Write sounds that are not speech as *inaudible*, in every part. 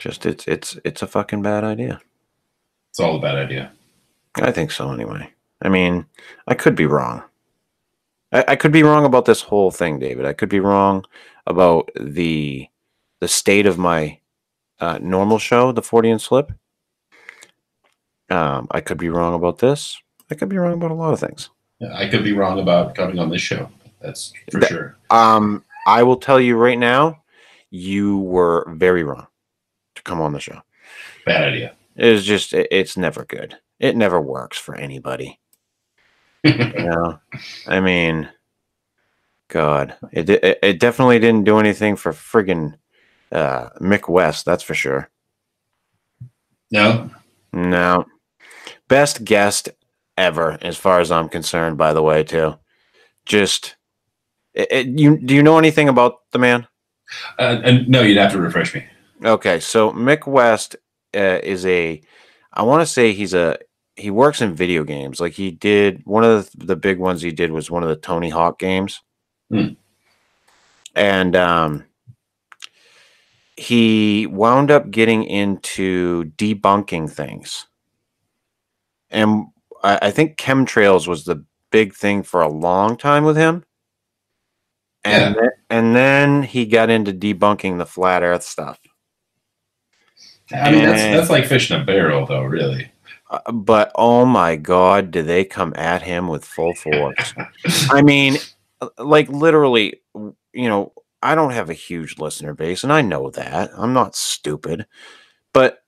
Just it's it's it's a fucking bad idea. It's all a bad idea. I think so anyway. I mean, I could be wrong. I, I could be wrong about this whole thing, David. I could be wrong about the the state of my uh, normal show, the Fortean Slip. Um, I could be wrong about this. I could be wrong about a lot of things. Yeah, I could be wrong about coming on this show. That's for That- sure. Um, I will tell you right now, you were very wrong to come on the show. Bad idea. It's just it, it's never good. It never works for anybody. *laughs* You know, I mean, God, it, it it definitely didn't do anything for friggin' uh, Mick West. That's for sure. no, No, best guest ever, as far as I'm concerned. By the way, too, just it, it- you do you know anything about the man? uh, and no, you'd have to refresh me. Okay, so Mick West uh, is a, I want to say he's a, he works in video games. Like he did one of the, the big ones he did was one of the Tony Hawk games, Hmm. and um, he wound up getting into debunking things, and I, I think chemtrails was the big thing for a long time with him. And, then, and then he got into debunking the flat Earth stuff. I mean, that's that's like fish in a barrel, though. Really. Uh, but oh my god, do they come at him with full force? I mean, uh, like literally, you know, I don't have a huge listener base, and I know that. I'm not stupid. But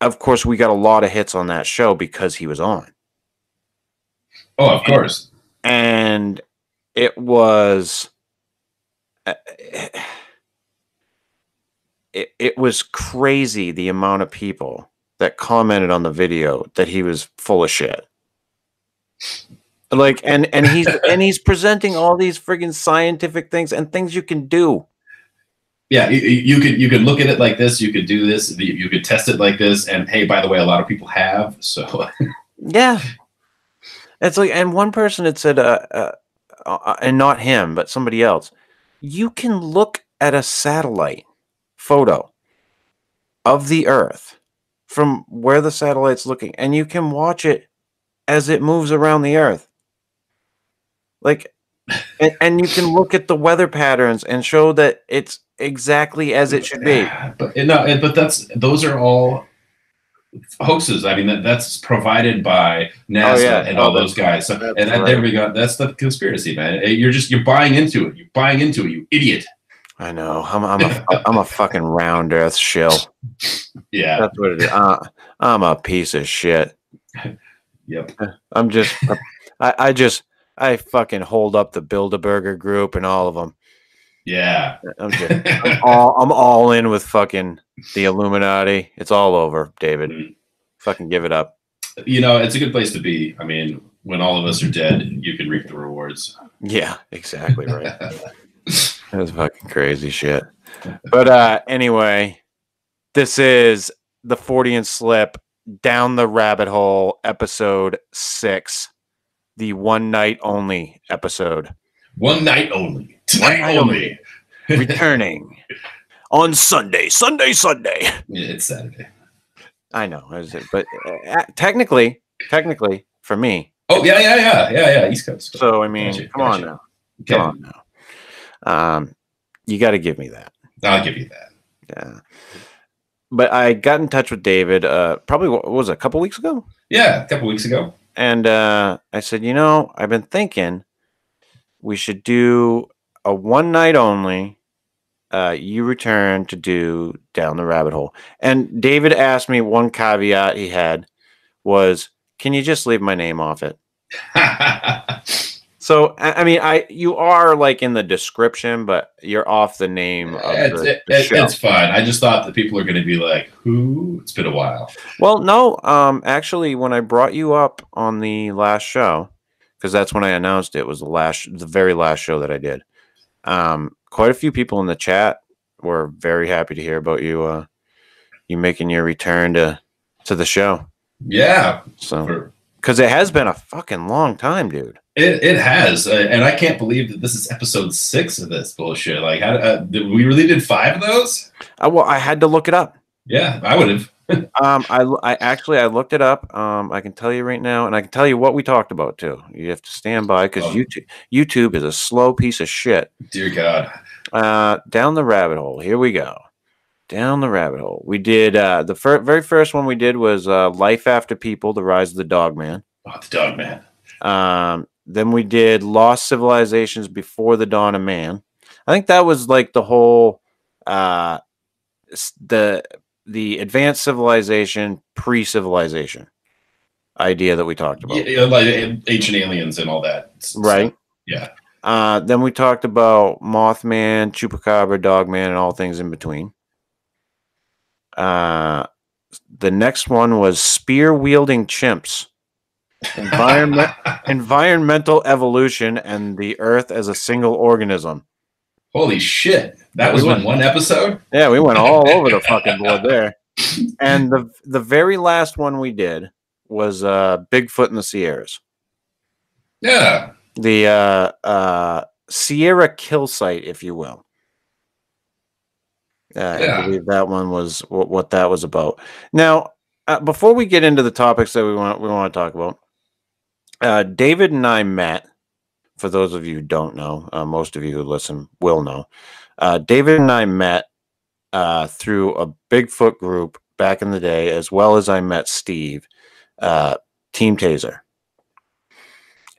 of course, we got a lot of hits on that show because he was on. Oh, of course. And it was. uh, It, it was crazy the amount of people that commented on the video that he was full of shit. Like and and he's *laughs* and he's presenting all these friggin' scientific things and things you can do. Yeah, you, you could you could look at it like this. You could do this. You could test it like this. And hey, by the way, a lot of people have. So *laughs* Yeah. It's like and one person had said uh, uh, uh and not him, but somebody else. You can look at a satellite photo of the earth from where the satellite's looking and you can watch it as it moves around the earth. Like and, and you can look at the weather patterns and show that it's exactly as it should be. But no, but that's those are all hoaxes. I mean, that, that's provided by NASA Oh, yeah. and Oh, all those guys. So, and that, right. there we go. That's the conspiracy, man. Eh, You're just you're buying into it. You're buying into it. You idiot. I know. I'm I'm a I'm a fucking round earth shill. Yeah. That's what it is. Uh, I'm a piece of shit. Yep. I'm just, I, I just, I fucking hold up the Bilderberger group and all of them. Yeah. I'm just, I'm all, I'm all in with fucking the Illuminati. It's all over, David. Mhm. Fucking give it up. You know, it's a good place to be. I mean, when all of us are dead, you can reap the rewards. Yeah, exactly right. *laughs* That's fucking crazy shit. But uh anyway, this is the Fortean slip down the rabbit hole episode 6. The one night only episode. One night only. Tonight night only. *laughs* returning on Sunday, Sunday, Sunday. Yeah, it's Saturday. I know, but uh, technically, technically for me. Oh yeah, yeah, yeah, yeah, yeah. East Coast. So I mean, Gotcha, come on now, Okay, come on now. Um, you got to give me that. I'll give you that. Yeah. But I got in touch with David. Uh, probably what was it, a couple weeks ago, Yeah, a couple weeks ago. and uh, I said, you know, I've been thinking we should do a one night only. Uh, you return to do down the rabbit hole. And David asked me one caveat he had was, "Can you just leave my name off it?" *laughs* So I, mean, I you are like in the description, but you're off the name of it's, the, it- the it- show. it's fine. I just thought that people are going to be like, "Who?" It's been a while. Well, no, um, actually, when I brought you up on the last show, because that's when I announced it was the last, the very last show that I did. Um, quite a few people in the chat were very happy to hear about you, uh, you making your return to to the show. Yeah, So, because it has been a fucking long time, dude. It it has, uh, and I can't believe that this is episode six of this bullshit. Like, how, uh, we really did five of those? Uh, well, I had to look it up. Yeah, I would have. *laughs* Um, I, I actually I looked it up. Um, I can tell you right now, and I can tell you what we talked about too. You have to stand by because Oh. YouTube YouTube is a slow piece of shit. Dear God. Uh, down the rabbit hole. Here we go. Down the rabbit hole. We did uh, the fir- very first one we did was uh, Life After People: The Rise of the Dog Man. Oh, the dog man. Um, then we did Lost Civilizations Before the Dawn of Man. I think that was like the whole uh, the the advanced civilization pre-civilization idea that we talked about. Yeah, like ancient aliens and all that. So, Right. yeah. Uh, then we talked about Mothman, Chupacabra, Dogman, and all things in between. Uh, the next one was spear wielding chimps, environment, *laughs* environmental evolution, and the Earth as a single organism. Holy shit. That was We in went- one episode? Yeah, we went all over the fucking board *laughs* there. And the the very last one we did was uh, Bigfoot in the Sierras. Yeah. the uh, uh, Sierra kill site, if you will. Uh, Yeah. I believe that one was what, what that was about. Now, uh, before we get into the topics that we want we want to talk about, uh, David and I met. For those of you who don't know, uh, most of you who listen will know. Uh, David and I met uh, through a Bigfoot group back in the day, as well as I met Steve, uh, Team Taser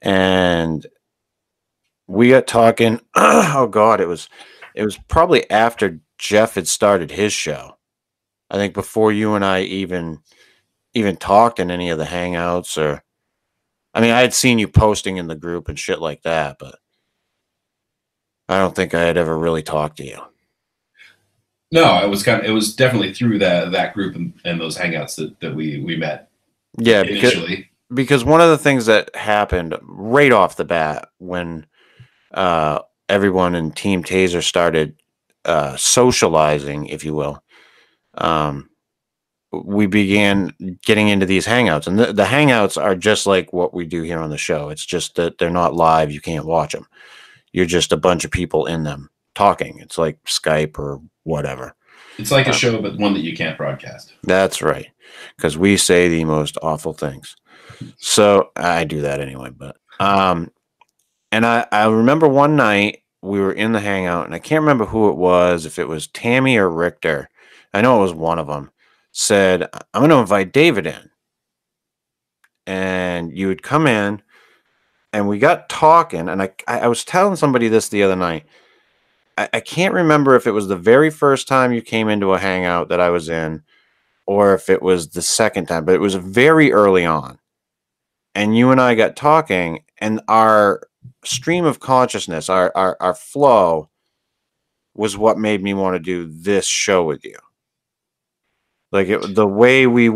and we got talking *clears throat* oh god it was it was probably after jeff had started his show i think before you and i even even talked in any of the hangouts or i mean i had seen you posting in the group and shit like that but i don't think i had ever really talked to you. No, it was kind of it was definitely through that that group and, and those hangouts that, that we we met yeah because because one of the things that happened right off the bat when uh, everyone in Team Taser started uh, socializing, if you will, um, we began getting into these hangouts, and the, the hangouts are just like what we do here on the show. It's just that they're not live; you can't watch them. You're just a bunch of people in them talking. It's like Skype or whatever. It's like a Uh, show, but one that you can't broadcast. That's right, because we say the most awful things. So I do that anyway. But um, and I I remember one night we were in the hangout, and I can't remember who it was, if it was Tammy or Richter. I know it was one of them. Said I'm going to invite David in, and you would come in, and we got talking, and I I was telling somebody this the other night. I, I can't remember if it was the very first time you came into a hangout that I was in, or if it was the second time, but it was very early on. And you and I got talking, and our stream of consciousness, our our, our flow, was what made me want to do this show with you. Like it, the way we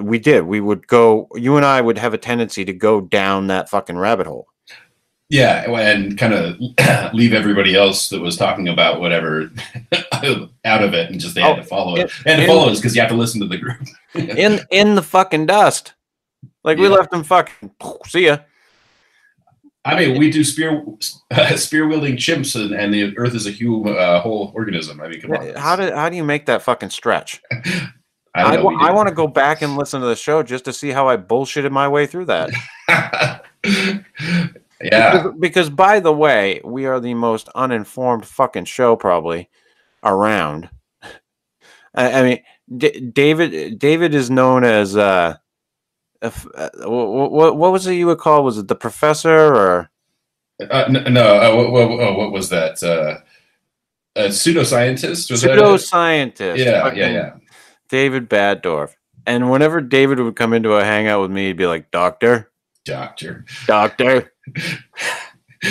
we did, we would go. You and I would have a tendency to go down that fucking rabbit hole. Yeah, and kind of *clears throat* leave everybody else that was talking about whatever *laughs* out of it, and just they had Oh, to follow in- it. And in- follow us because you have to listen to the group. *laughs* in in the fucking dust. Like we left them fucking see ya. I mean, we do spear *laughs* spear wielding chimps, and, and the Earth is a huge, uh, whole organism. I mean, come on. How do how do you make that fucking stretch? I, don't I, know, wa- we I do. want to go back and listen to the show just to see how I bullshitted my way through that. *laughs* yeah, Because, because by the way, we are the most uninformed fucking show probably around. I, I mean, D- David David is known as uh, if, uh what, what what was it you would call? Was it the professor or uh, no. Uh, what, what, what was that? Uh, a pseudoscientist? Was that it? pseudoscientist? Yeah, yeah, yeah. David Batdorf. And whenever David would come into a hangout with me, he'd be like, "Doctor, Doctor. doctor." *laughs*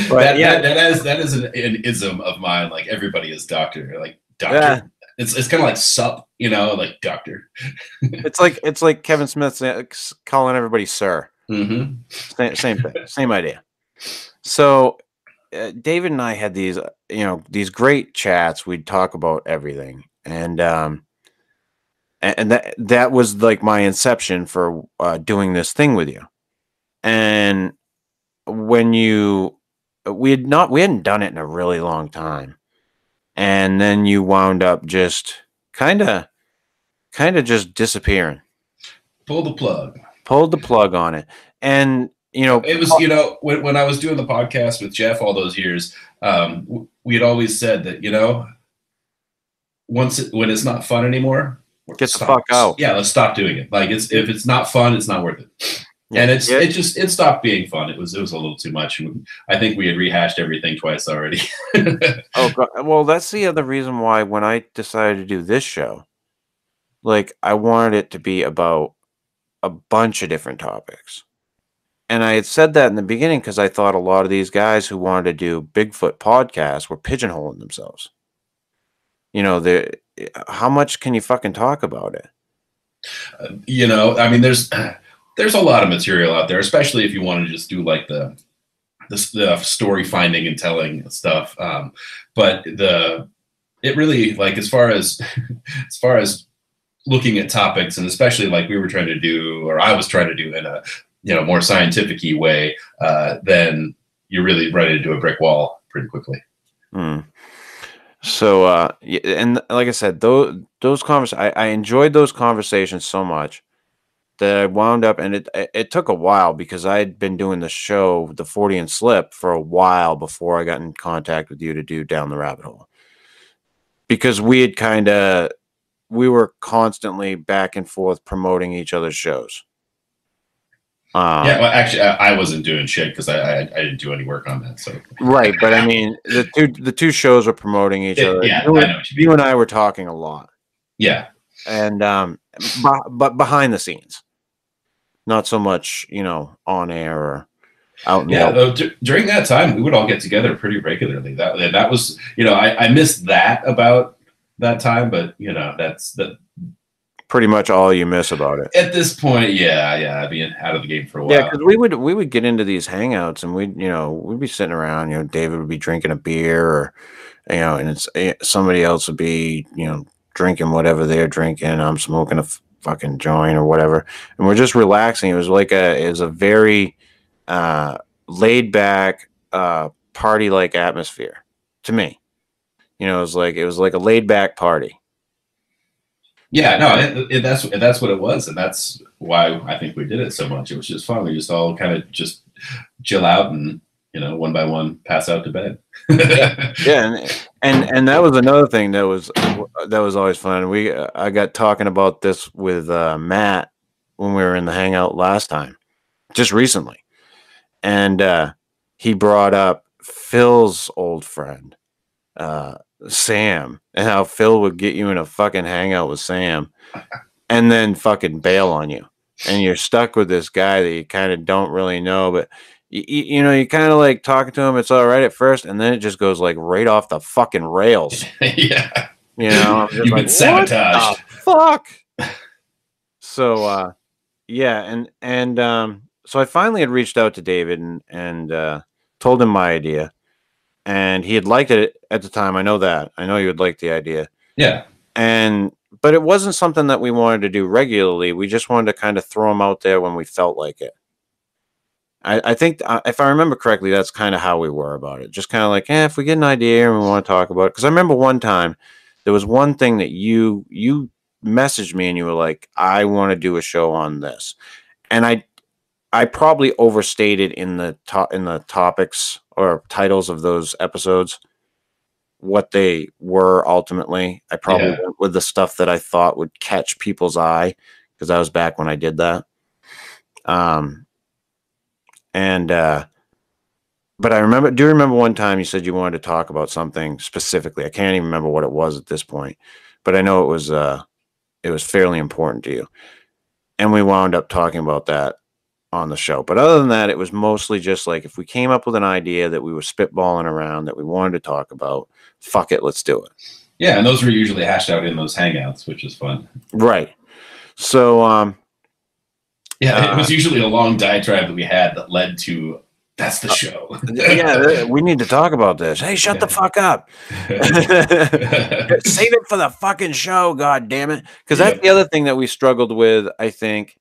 But that, yeah. that, that is that is an, an ism of mine. Like everybody is doctor. Like doctor. Yeah. It's it's kind of like sup, you know, like doctor. *laughs* It's like it's like Kevin Smith calling everybody sir. Mm-hmm. Same, same thing, same idea. So, uh, David and I had these, uh, you know, these great chats. We'd talk about everything, and um, and that that was like my inception for uh, doing this thing with you. And when you, we had not, we hadn't done it in a really long time, and then you wound up just kind of, kind of just disappearing. Pull the plug. Pulled the plug on it, and you know, It was, you know, when, when I was doing the podcast with Jeff all those years, um, we had always said that, you know, once it, when it's not fun anymore, Get the stop. fuck out. Yeah, let's stop doing it. Like it's if it's not fun, it's not worth it. and it's Yeah. it just it stopped being fun. It was it was a little too much. I think we had rehashed everything twice already. *laughs* Oh, God. well, that's the other reason why when I decided to do this show, like I wanted it to be about a bunch of different topics. And I had said that in the beginning because I thought a lot of these guys who wanted to do Bigfoot podcasts were pigeonholing themselves. You know, the how much can you fucking talk about it? you know, I mean, there's *clears throat* there's a lot of material out there, especially if you want to just do like the the, story finding and telling stuff. Um, but the it really like as far as *laughs* as far as looking at topics and especially like we were trying to do or I was trying to do in a you know more scientific way, uh, then you really run into a brick wall pretty quickly. Hmm. So, uh, and like I said, those those convers I, I enjoyed those conversations so much that I wound up, and it it took a while because I had been doing the show, the Fortean Slip, for a while before I got in contact with you to do Down the Rabbit Hole, because we had kind of we were constantly back and forth promoting each other's shows. Um, yeah, well, actually, I, I wasn't doing shit because I, I I didn't do any work on that. So right, but I mean, the two the two shows were promoting each Yeah, other. yeah, you, I and- know you you and I were talking a lot. yeah, and um b- but behind the scenes not so much you know on air or out Yeah, though, d- during that time, we would all get together pretty regularly. That that was, you know, I, I missed that about that time, but you know, that's that. Pretty much all you miss about it. At this point, yeah, yeah, I'd be out of the game for a while. yeah because we would we would get into these hangouts and we'd you know we'd be sitting around you know david would be drinking a beer or you know and it's eh, somebody else would be you know drinking whatever they're drinking i'm smoking a f- fucking joint or whatever. And we're just relaxing. It was like a it was a very uh laid back uh party like atmosphere to me. You know it was like it was like a laid back party yeah, no, it, it, that's that's what it was, and that's why I think we did it so much. It was just fun. We just all kind of just chill out and you know, one by one, pass out to bed. yeah and, and and that was another thing that was that was always fun we i got talking about this with uh, matt when we were in the hangout last time just recently and uh he brought up phil's old friend uh sam and how phil would get you in a fucking hangout with sam and then fucking bail on you and you're stuck with this guy that you kind of don't really know but you, you know, you kind of like talking to him. It's all right at first, and then it just goes like right off the fucking rails. *laughs* yeah, You know, You've like, been sabotaged. Fuck. so, uh, yeah, and and um, so I finally had reached out to David and and uh, told him my idea, and he had liked it at the time. I know that. I know you would like the idea, yeah, and but it wasn't something that we wanted to do regularly. We just wanted to kind of throw them out there when we felt like it. I, I think uh, if I remember correctly, that's kind of how we were about it. Just kind of like, eh, if we get an idea and we want to talk about it. Because I remember one time there was one thing that you you messaged me and you were like, I want to do a show on this, and I I probably overstated in the top in the topics or titles of those episodes what they were ultimately. I probably Yeah. went with the stuff that I thought would catch people's eye because I was back when I did that. Um, and uh, but I remember, do you remember one time you said you wanted to talk about something specifically. I can't even remember what it was at this point, but I know it was uh, it was fairly important to you, and we wound up talking about that on the show. But other than that, it was mostly just like if we came up with an idea that we were spitballing around that we wanted to talk about, fuck it, let's do it. yeah. And those were usually hashed out in those hangouts, which is fun. Right. So, um, Yeah, Uh, it was usually a long diatribe that we had that led to that's the show. *laughs* yeah, we need to talk about this. Hey, shut the fuck up. *laughs* *laughs* Save it for the fucking show, god damn it. Because that's Yeah. the other thing that we struggled with, I think,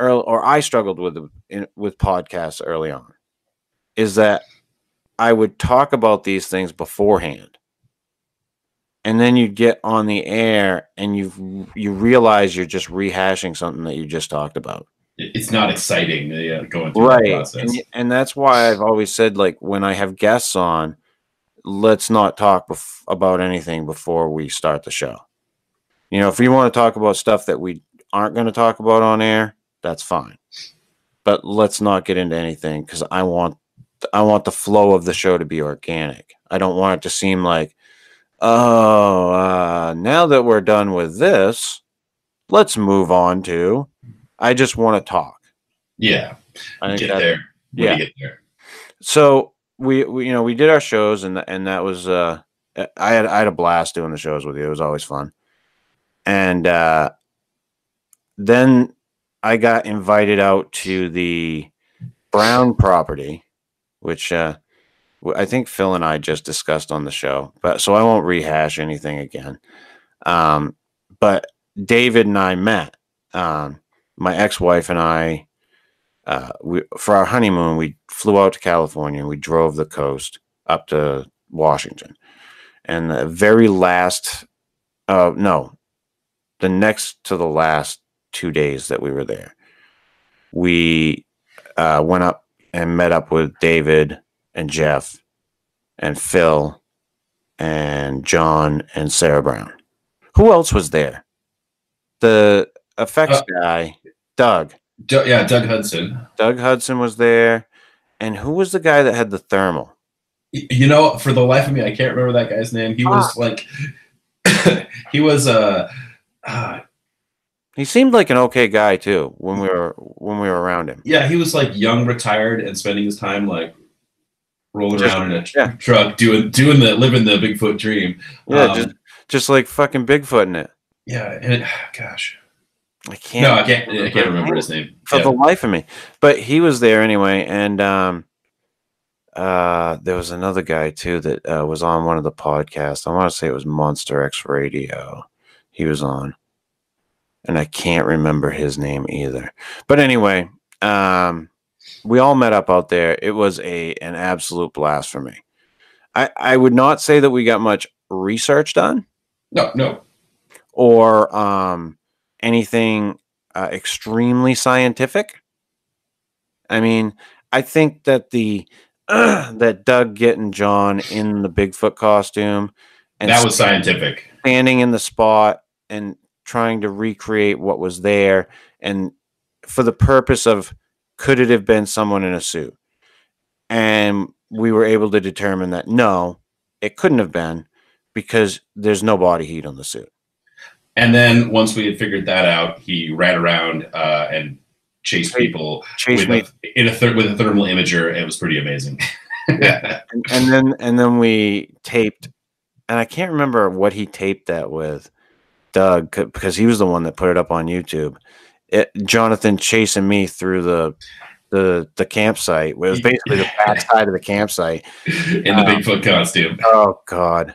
early, or I struggled with in, with podcasts early on, is that I would talk about these things beforehand. and then you get on the air and you you realize you're just rehashing something that you just talked about. It's not exciting uh, going through the right process. and, and that's why i've always said like when i have guests on let's not talk bef- about anything before we start the show you know if we want to talk about stuff that we aren't going to talk about on air that's fine but let's not get into anything because i want i want the flow of the show to be organic i don't want it to seem like oh uh, now that we're done with this let's move on to i just want to talk yeah, I get that- there. Yeah. get there. so we, we you know we did our shows and and that was uh I had I had a blast doing the shows with you. It was always fun. And uh then I got invited out to the Brown property, which uh I think Phil and I just discussed on the show. But so I won't rehash anything again. Um but David and I met. Um my ex-wife and I uh, we for our honeymoon we flew out to California and we drove the coast up to Washington. And the very last uh no, the next to the last 2 days that we were there. We uh went up and met up with David and Jeff and Phil and John and Sarah Brown. Who else was there? The effects Uh, guy, Doug. Du- yeah, Doug Hudson. Doug Hudson was there. And who was the guy that had the thermal? You know, for the life of me, I can't remember that guy's name. He was like, *coughs* he was uh, uh, He seemed like an okay guy too when we were when we were around him. yeah, he was like young, retired, and spending his time like rolling Just- around in a yeah. truck, doing doing the living the Bigfoot dream. Yeah, Um, just just like fucking Bigfoot in it. yeah, and it, *sighs* gosh, I can't. no, I can't, I can't remember his name. for Yeah. the life of me. But he was there anyway, and um, uh, there was another guy too that uh, was on one of the podcasts. I want to say it was Monster X Radio. He was on, and I can't remember his name either. But anyway, um, we all met up out there. It was a an absolute blast for me. I I would not say that we got much research done No, no, or um, anything uh, extremely scientific. I mean, I think that the *clears throat* that Doug getting John in the Bigfoot costume and that was scientific. standing in the spot and trying to recreate what was there and for the purpose of could it have been someone in a suit and we were able to determine that no it couldn't have been because there's no body heat on the suit And then once we had figured that out, he ran around uh, and chased people chase with a, in a with a thermal imager. It was pretty amazing. *laughs* and, and then and then we taped and i can't remember what he taped that with doug because he was the one that put it up on youtube it, jonathan chasing me through the the the campsite it was *laughs* basically the back side of the campsite in the Um, Bigfoot costume. oh god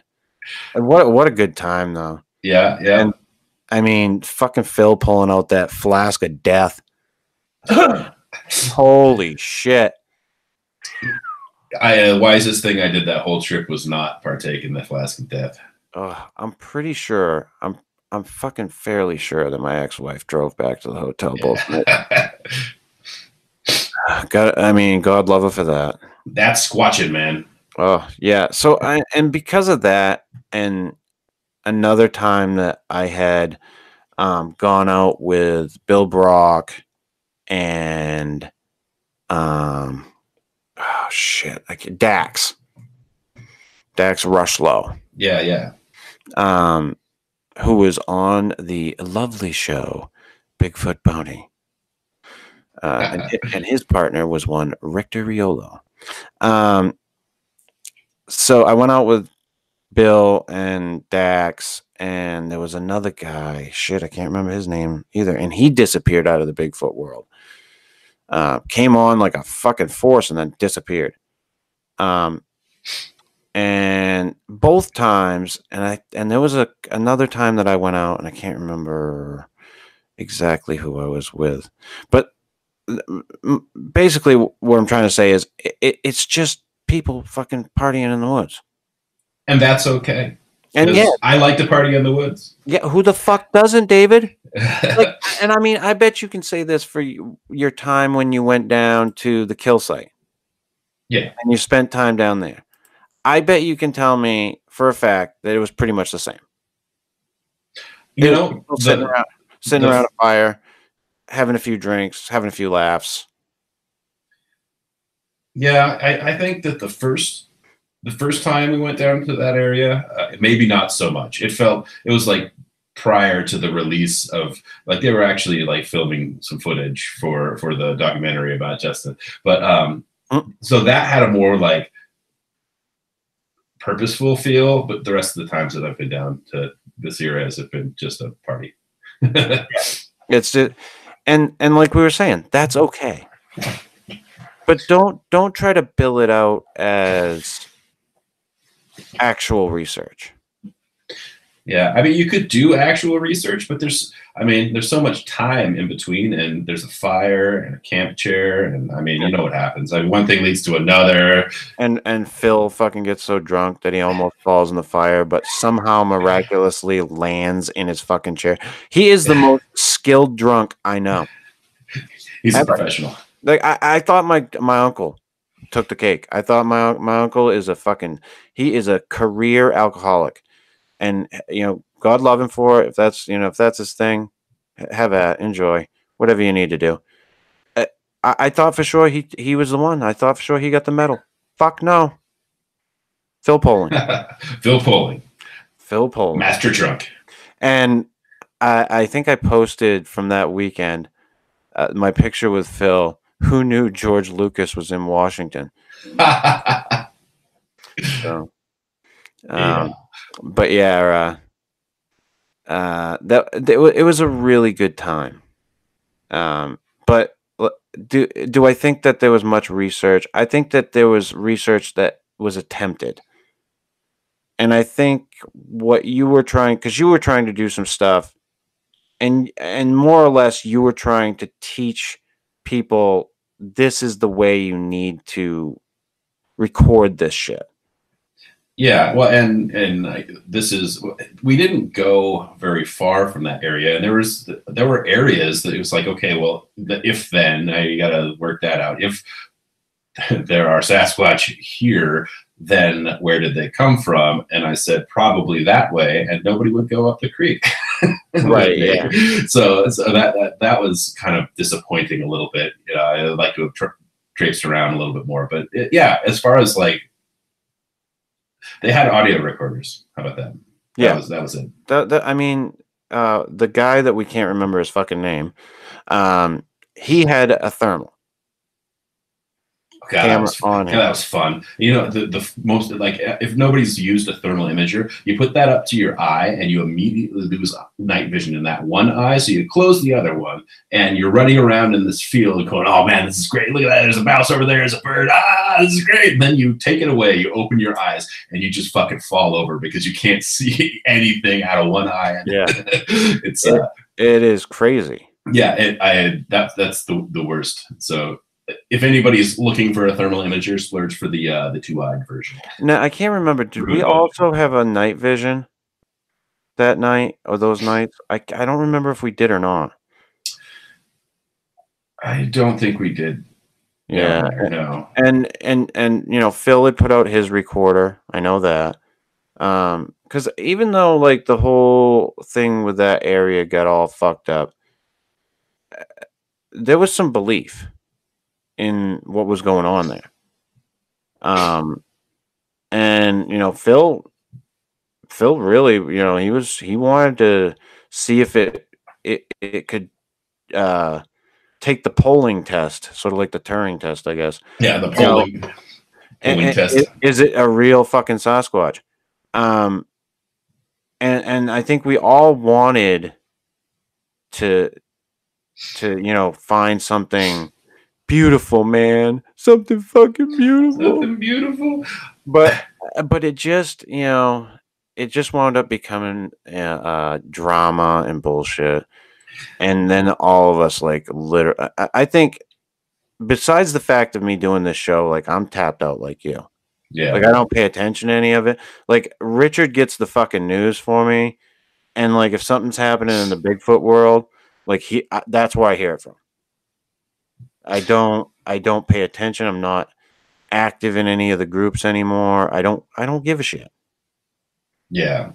and what what a good time though Yeah, yeah. and- i mean fucking phil pulling out that flask of death *laughs* holy shit I uh, wisest thing I did that whole trip was not partake in the flask of death. Oh, I'm pretty sure. I'm I'm fucking fairly sure that my ex-wife drove back to the hotel both. *laughs* God, I mean, God love her for that. That's squatching, man. Oh yeah. So I and because of that, and another time that I had um, gone out with Bill Brock and um oh shit, I can, Dax, Dax Rushlow. Yeah, yeah. um, who was on the lovely show Bigfoot Bounty. Uh, and, and his partner was one Richter Riolo. Um, so I went out with Bill and Dax, and there was another guy. Shit, I can't remember his name either. And he disappeared out of the Bigfoot world. Uh, came on like a fucking force and then disappeared. Um, and both times and i and there was a another time that i went out and i can't remember exactly who i was with but basically what i'm trying to say is it, it's just people fucking partying in the woods And that's okay. and yeah, I like to party in the woods. yeah, who the fuck doesn't, David? *laughs* Like, and I mean, I bet you can say this for you, your time when you went down to the kill site. Yeah. And you spent time down there. I bet you can tell me for a fact that it was pretty much the same. you It know, people sitting the, around, sitting the- around a fire, having a few drinks, having a few laughs. yeah, I, I think that the first the first time we went down to that area, uh, maybe not so much. It felt it was like prior to the release of like they were actually like filming some footage for for the documentary about Justin, but um, Mm. so that had a more like purposeful feel. But the rest of the times that I've been down to this era has been just a party. *laughs* It's just, and and like we were saying, that's okay. But don't don't try to bill it out as actual research. Yeah, I mean, you could do actual research, but there's, I mean, there's so much time in between, and there's a fire and a camp chair, and I mean, you know what happens. I mean, one thing leads to another. And and Phil fucking gets so drunk that he almost falls in the fire, but somehow miraculously lands in his fucking chair. He is the most skilled drunk I know. *laughs* He's a professional. Like I, I thought my my uncle took the cake. I thought my my uncle is a fucking he is a career alcoholic, and you know God love him for it. If that's you know if that's his thing, have at enjoy whatever you need to do. Uh, I, I thought for sure he he was the one. I thought for sure he got the medal. Fuck no. Phil Poland. *laughs* Phil Poling, Phil Poland. master drunk. And I, I think I posted from that weekend uh, my picture with Phil. Who knew George Lucas was in Washington? *laughs* So, Yeah. um, but yeah, uh, uh, that it, it was a really good time. Um, but do do I think that there was much research? I think that there was research that was attempted, and I think what you were trying because you were trying to do some stuff, and and more or less you were trying to teach people this is the way you need to record this shit. Yeah, well, and and this is we didn't go very far from that area, and there was there were areas that it was like, okay, well, the if then now you got to work that out. If *laughs* there are Sasquatch here, then where did they come from? And I said probably that way, and nobody would go up the creek. *laughs* Right, yeah. So, so that, that that was kind of disappointing a little bit. You know, I'd like to have tra- traipsed around a little bit more, but it, yeah, as far as like they had audio recorders. How about that? Yeah. that was, that was it. That, that I mean, uh, the guy that we can't remember his fucking name, um, he had a thermal God, that camera was, on him. that was fun. You know, the the most like if nobody's used a thermal imager, you put that up to your eye and you immediately lose night vision in that one eye. So you close the other one and you're running around in this field going, "Oh man, this is great! Look at that! There's a mouse over there. There's a bird. Ah, this is great!" And then you take it away. You open your eyes and you just fucking fall over because you can't *laughs* see anything out of one eye. Yeah. *laughs* it's uh, It is crazy. yeah, it, I that that's the the worst. So if anybody's looking for a thermal imager, splurge for the uh, the two eyed version. Now I can't remember. Did we also have a night vision that night or those nights? I I don't remember if we did or not. I don't think we did. Yeah. no. and and and you know phil had put out his recorder i know that um because even though like the whole thing with that area got all fucked up uh, there was some belief in what was going on there um and you know phil phil really you know he was he wanted to see if it it, it could uh take the polling test sort of like the turing test i guess Yeah, the polling. and- Polling and test. Is it a real fucking Sasquatch? Um, and and I think we all wanted to to you know find something beautiful, man, something fucking beautiful. Something beautiful. But but it just you know it just wound up becoming uh, uh, drama and bullshit, and then all of us like literally. I, I think besides the fact of me doing this show, like I'm tapped out like you. Yeah. Like I don't pay attention to any of it. Like Richard gets the fucking news for me, and like if something's happening in the Bigfoot world, like he I, that's where I hear it from. I don't I don't pay attention. I'm not active in any of the groups anymore. I don't I don't give a shit. Yeah.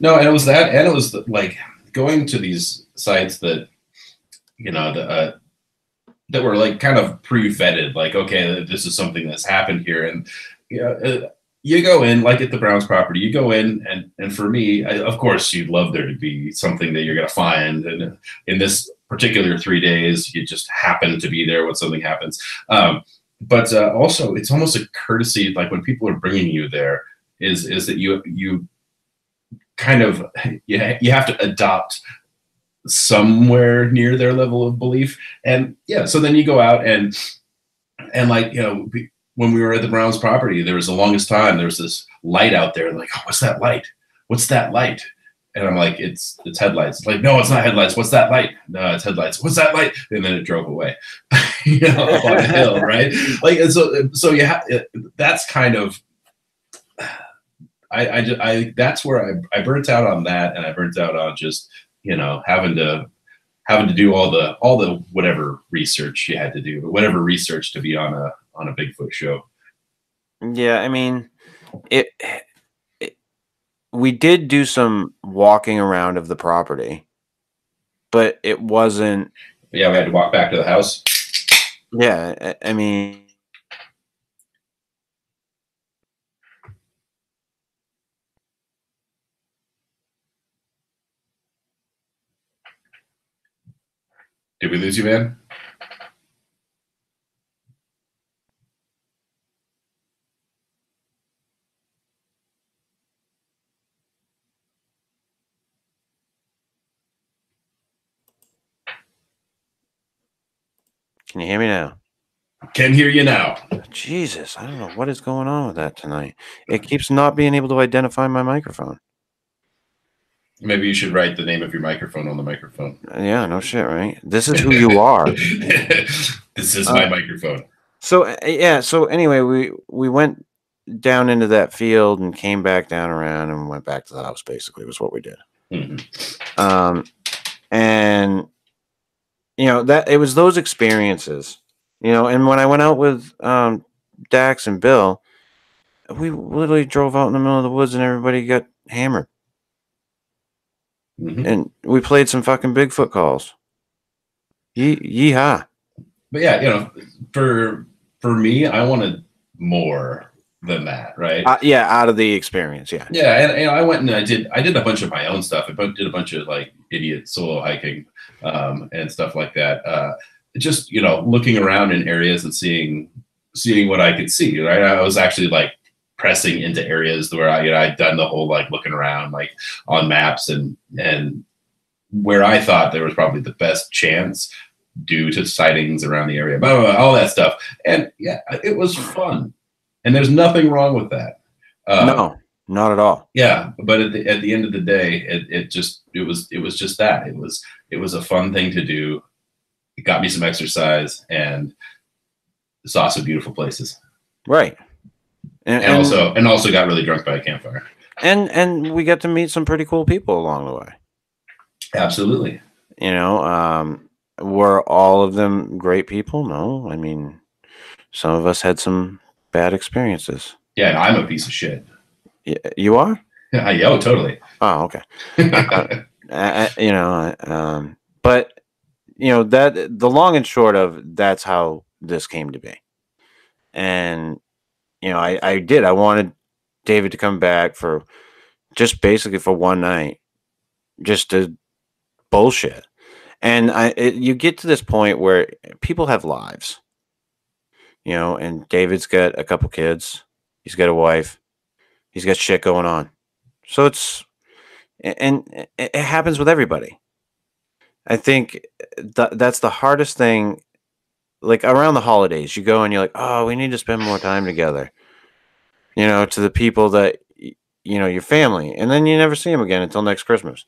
No, and it was that, and it was the, like going to these sites that, you know, the, uh, that were like kind of pre-vetted, like, okay, this is something that's happened here. And, you uh, you go in, like at the Browns property, you go in, and, and for me, I, of course, you'd love there to be something that you're going to find. And in this particular three days, you just happen to be there when something happens. Um, but uh, also, it's almost a courtesy, like when people are bringing you there, is is that you you kind of you, ha- you have to adopt somewhere near their level of belief. And yeah so then you go out and and like you know when we were at the browns property there was the longest time there was this light out there like oh, what's that light? What's that light and i'm like it's it's headlights. It's like no it's not headlights. What's that light? No it's headlights. What's that light? And then it drove away. *laughs* You know up on the hill *laughs* right? Like and so so you have that's kind of I, I, ju- I that's where I, I burnt out on that and I burnt out on just you know having to having to do all the all the whatever research you had to do but whatever research to be on a on a Bigfoot show. Yeah, I mean, it. We did do some walking around of the property, but it wasn't. Yeah, we had to walk back to the house. Yeah, I, I mean, Did we lose you, man? Can you hear me now? Can hear you now. Jesus, I don't know what is going on with that tonight. It keeps not being able to identify my microphone. Maybe you should write the name of your microphone on the microphone. Yeah, no shit, right? This is who you are. *laughs* this is my Uh, microphone. So uh, yeah, so anyway, we we went down into that field and came back down around and went back to the house. Basically, was what we did. Mhm. Um, and you know that it was those experiences, you know. And when I went out with um, Dax and Bill, we literally drove out in the middle of the woods and everybody got hammered. Mhm. and we played some fucking Bigfoot calls. Yee yeehaw. But yeah, you know, for for me, I wanted more than that, right? Uh, yeah, out of the experience. Yeah. Yeah, and, and I went and I did I did a bunch of my own stuff. I did a bunch of like idiot solo hiking um, and stuff like that. Uh, just you know, looking around in areas and seeing seeing what I could see. Right, I was actually like pressing into areas where I you know I'd done the whole like looking around like on maps and and where I thought there was probably the best chance due to sightings around the area, blah, blah, blah, all that stuff. And yeah, it was fun. And there's nothing wrong with that. Uh, no, not at all. yeah but at the, at the end of the day it, it just it was it was just that it was it was a fun thing to do it got me some exercise and saw some beautiful places Right. And, and also and also got really drunk by a campfire and and we got to meet some pretty cool people along the way. absolutely You know, um, were all of them great people? No, I mean, some of us had some bad experiences. yeah and i'm a piece of shit Y- You are? yeah oh totally. Oh, okay. uh, you know, um, but you know that the long and short of that's how this came to be, and you know, I I did. I wanted David to come back for just basically for one night, just to bullshit, and I it, you get to this point where people have lives, you know, and David's got a couple kids, he's got a wife, he's got shit going on, so it's and it happens with everybody. I think th- that's the hardest thing. Like around the holidays, you go and you're like, "Oh, we need to spend more time together." You know, to the people that you know, your family, and then you never see them again until next Christmas.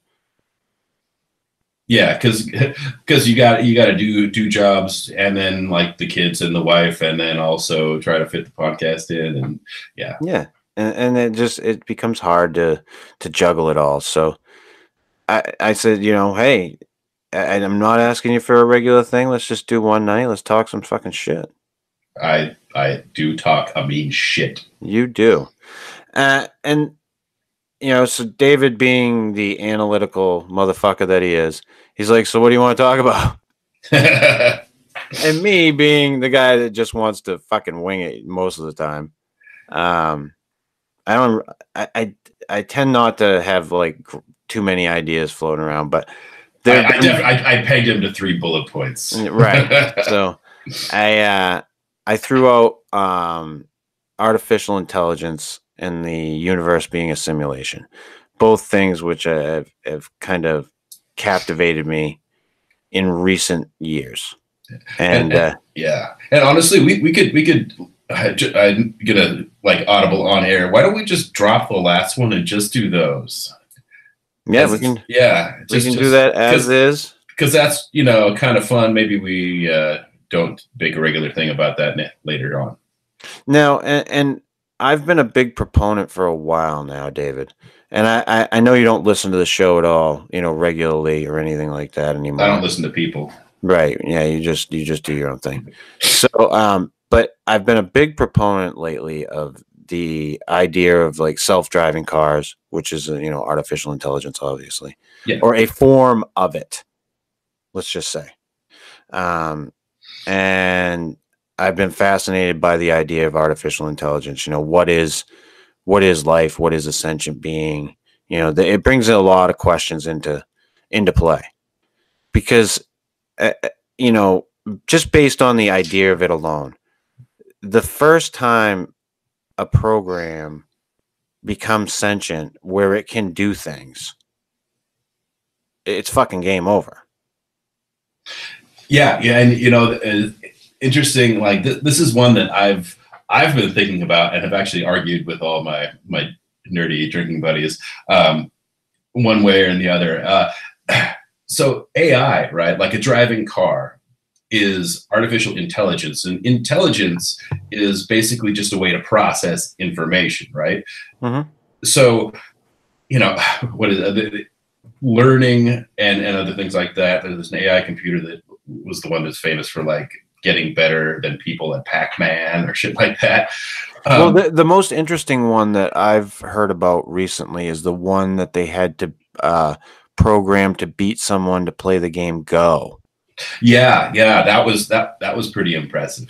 Yeah, because because *laughs* you got you got to do do jobs and then like the kids and the wife and then also try to fit the podcast in and yeah Yeah, and and it just it becomes hard to to juggle it all. So I I said, you know, hey, I, I'm not asking you for a regular thing. Let's just do one night. Let's talk some fucking shit. I I do talk I mean shit. You do, uh, and you know, so David being the analytical motherfucker that he is, he's like, so what do you want to talk about? *laughs* and me being the guy that just wants to fucking wing it most of the time. Um, I don't. I I, I tend not to have like too many ideas floating around, but I, there, I, def- I, I pegged him to three bullet points. right. *laughs* so I uh, I threw out um, artificial intelligence and the universe being a simulation, both things which have, have kind of captivated me in recent years. And uh, Yeah, and honestly, we, we could we could. I I'm gonna like audible on air. Why don't we just drop the last one and just do those? yeah, we can Yeah, we can do that as is. because that's you know kind of fun. Maybe we uh, don't make a regular thing about that later on. Now, and, and I've been a big proponent for a while now, David. And I, I, I know you don't listen to the show at all, you know, regularly or anything like that anymore. I don't listen to people. Right. Yeah, you just you just do your own thing. So um but I've been a big proponent lately of the idea of like self-driving cars, which is uh, you know artificial intelligence obviously. Yeah. Or a form of it. Let's just say. Um and I've been fascinated by the idea of artificial intelligence, you know, what is what is life, what is a sentient being? You know, the, it brings a lot of questions into into play. Because uh, uh, you know, just based on the idea of it alone, the first time a program becomes sentient where it can do things, it's fucking game over. Yeah, yeah, and you know, interesting. Like th- this is one that I've I've been thinking about and have actually argued with all my my nerdy drinking buddies, um, one way or the other. Uh, *clears throat* so AI, right, like a driving car, is artificial intelligence, and intelligence is basically just a way to process information, right? Mhm. So, you know, *sighs* what is uh, learning and and other things like that. There's an AI computer that was the one that's famous for like getting better than people at Pac-Man or *laughs* shit like that. well, Um, the, the most interesting one that I've heard about recently is the one that they had to uh, program to beat someone to play the game Go. Yeah, yeah, that was that that was pretty impressive.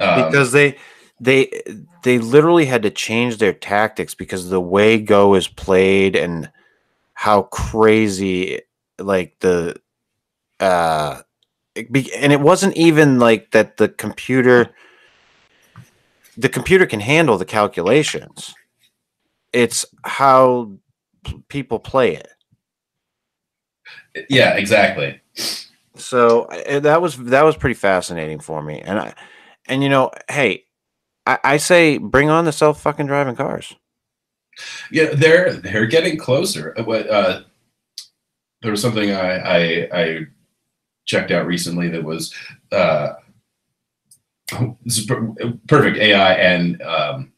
Um, because they they they literally had to change their tactics because the way go is played and how crazy like the uh it be, and it wasn't even like that the computer the computer can handle the calculations it's how p- people play it yeah, exactly. So that was that was pretty fascinating for me and i and you know hey i, I say bring on the self fucking driving cars Yeah, they're they're getting closer. Uh, What uh, there was something I, I I checked out recently that was uh, perfect AI and um,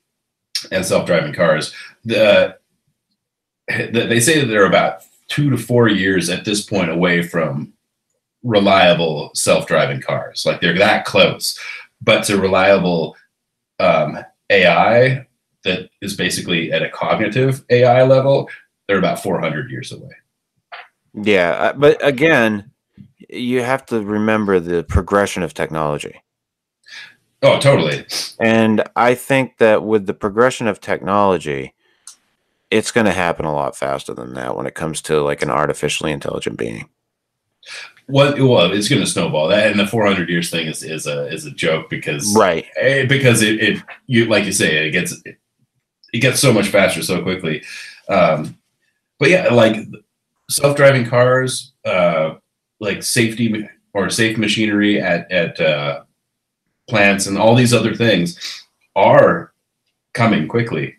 and self driving cars. The, the they say that they're about two to four years at this point away from reliable self driving cars. Like they're that close, but to reliable um, AI that is basically at a cognitive AI level, they're about 400 years away. Yeah, uh, but again, you have to remember the progression of technology. Oh, totally. And I think that with the progression of technology, it's going to happen a lot faster than that when it comes to like an artificially intelligent being. What well, it's going to snowball. That and the 400 years thing is is a is a joke because Right. eh, because it, it you like you say it gets it gets so much faster so quickly. Um, but yeah, like self driving cars, uh, like safety or safe machinery at at uh, plants and all these other things are coming quickly.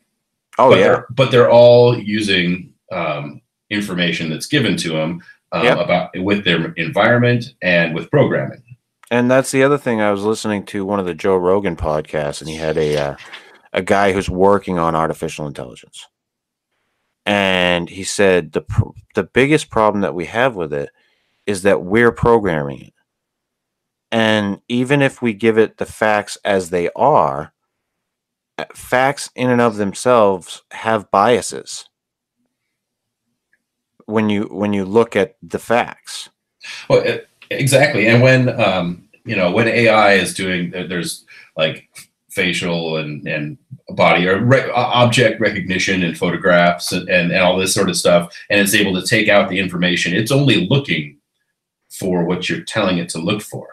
Oh but yeah. they're, but they're all using um, information that's given to them um, Yep. about with their environment and with programming. And that's the other thing. I was listening to one of the Joe Rogan podcasts, and he had a uh, a guy who's working on artificial intelligence, and he said the pr- the biggest problem that we have with it is that we're programming it, and even if we give it the facts as they are, uh, facts in and of themselves have biases. When you when you look at the facts, Well, e- exactly. And when um, you know when AI is doing, there's like facial and and body or re- object recognition and photographs and, and and all this sort of stuff, and it's able to take out the information. It's only looking for what you're telling it to look for.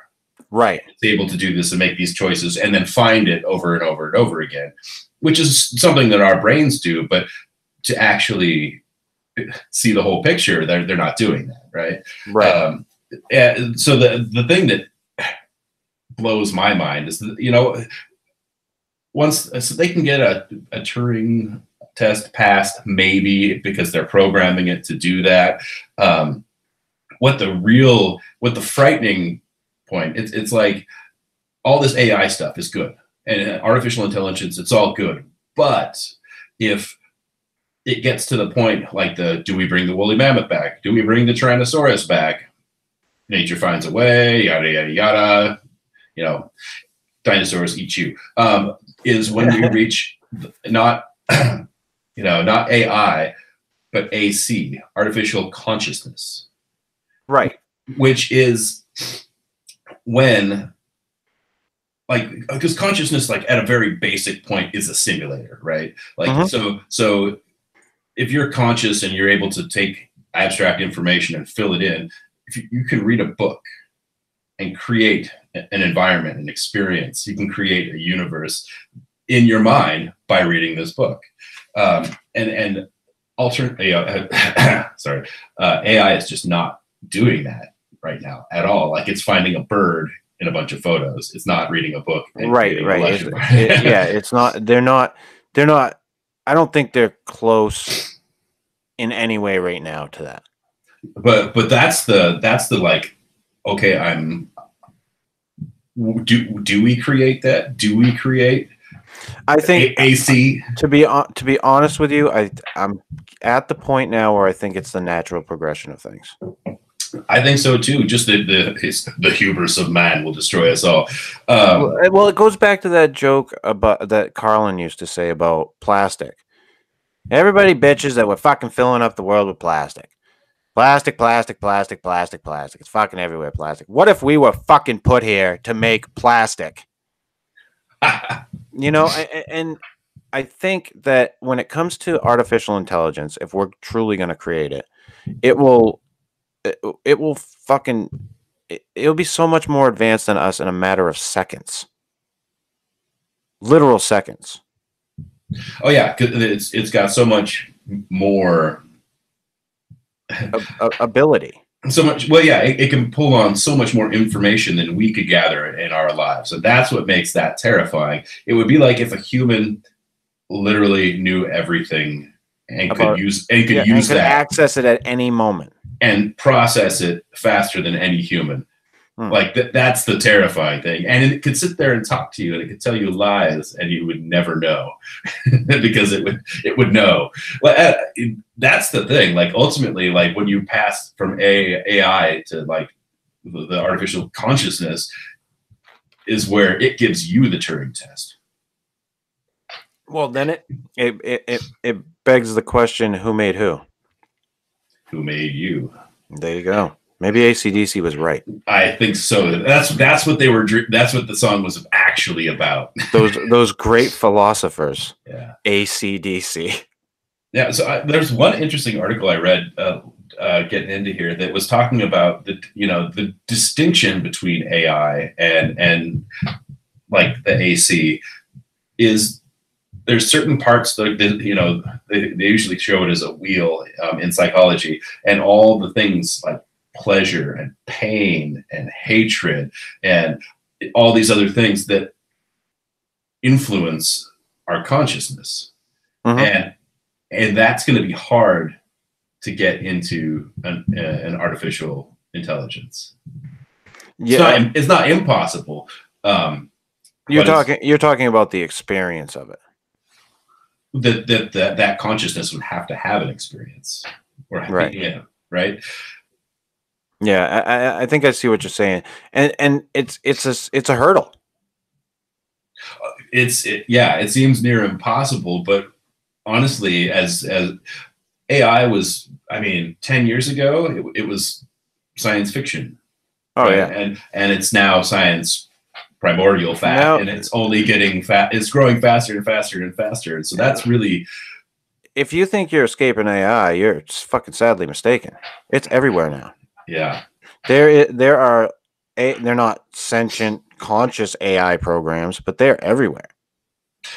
right? It's able to do this and make these choices and then find it over and over and over again, which is something that our brains do, but to actually see the whole picture, they're they're not doing that, right? Right. Um, and so the the thing that blows my mind is that, you know once so they can get a, a Turing test passed, maybe because they're programming it to do that. Um, what the real, what the frightening point, it's it's like all this AI stuff is good and artificial intelligence, it's all good, but if it gets to the point like the do we bring the woolly mammoth back? Do we bring the Tyrannosaurus back? Nature finds a way, yada yada yada. You know, dinosaurs eat you. Um, is when we *laughs* reach not *clears throat* you know not AI, but AC, artificial consciousness, right. which is when like because consciousness like at a very basic point is a simulator right like Mhm. so so if you're conscious and you're able to take abstract information and fill it in if you, you can read a book and create an environment an experience. You can create a universe in your mind by reading this book. Um, and and alternate *coughs* sorry uh, ai is just not doing that right now at all. Like it's finding a bird in a bunch of photos. It's not reading a book and right right. It's- it- yeah it's not they're not they're not i don't think they're close in any way right now to that. But but that's the that's the like okay i'm do do we create that? Do we create i think A- ac to be to be honest with you i i'm at the point now where i think it's the natural progression of things i think so too just the the, the hubris of man will destroy us all um, well, it- goes back to that joke about that carlin used to say about plastic everybody bitches that we're fucking filling up the world with plastic Plastic, plastic, plastic, plastic, plastic. It's fucking everywhere, plastic. What if we were fucking put here to make plastic? You know, and I think that when it comes to artificial intelligence, if we're truly going to create it, it will, it, it will fucking, it, it'll be so much more advanced than us in a matter of seconds, literal seconds. oh yeah it's it's got so much more A, a- ability. so much well yeah it, it can pull on so much more information than we could gather in our lives and that's what makes that terrifying it would be like if a human literally knew everything and About- could use and could Yeah, and use could that access it at any moment. And process it faster than any human. Hmm. like th- that's the terrifying thing. And it could sit there and talk to you and it could tell you lies and you would never know *laughs* because it would it would know. Well, uh, that's the thing. Like ultimately like when you pass from a ai to like the, the artificial consciousness is where it gives you the turing test. Well, then it it, it it it begs the question: Who made who? Who made you There you go. Maybe ACDC was right. i think so that's that's what they were that's what the song was actually about *laughs* Those those great philosophers, yeah ACDC. Yeah, so I, there's one interesting article I read uh, uh, getting into here that was talking about the you know the distinction between AI and and like the AC is there's certain parts that that, you know they, they usually show it as a wheel um, in psychology and all the things like pleasure and pain and hatred and all these other things that influence our consciousness Mhm. and and that's going to be hard to get into an, uh, an artificial intelligence. It's, Yeah, not, it's not impossible. Um, you're talking you're talking about the experience of it. That that that that consciousness would have to have an experience, or Right. Yeah, right. Yeah, I, I, think I see what you're saying, and and it's it's a it's a hurdle. Uh, it's it, yeah, it seems near impossible, but honestly, as as AI was, I mean, ten years ago, it, it was science fiction. Oh right? yeah, and and it's now science primordial fact, Now- and it's only getting fat. It's growing faster and faster and faster, and so that's really if you think you're escaping AI, you're fucking sadly mistaken. It's everywhere now. yeah, There there are a, they're not sentient conscious AI programs, but they're everywhere.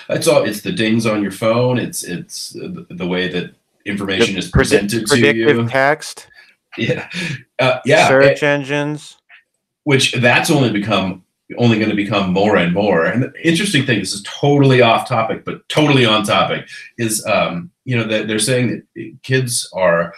it's all. It's the dings on your phone. It's it's the, the way that information is Predi- presented to predictive you. text, Yeah, uh, yeah. search engines. which that's only become only going to become more and more. And the interesting thing, this is totally off topic, but totally on topic, is um, you know that they're saying that kids are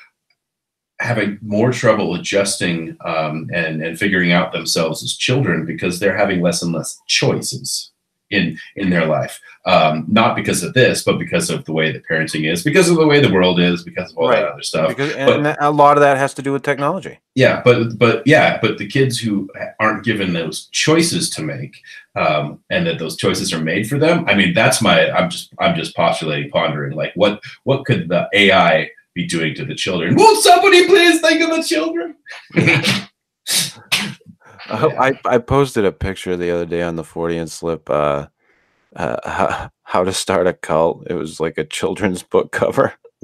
having more trouble adjusting um, and and figuring out themselves as children because they're having less and less choices in in their life. Um, not because of this, but because of the way that parenting is, because of the way the world is, because of all Right. that other stuff. Because but- and a lot of that has to do with technology. Yeah, but but yeah, but the kids who aren't given those choices to make, um, and that those choices are made for them. I mean, that's my. I'm just I'm just postulating, pondering, like what what could the AI be doing to the children? Won't somebody please think of the children? *laughs* Uh, Yeah. I, I posted a picture the other day on the Fortean Slip uh, uh how, how to start a cult it was like a children's book cover *laughs*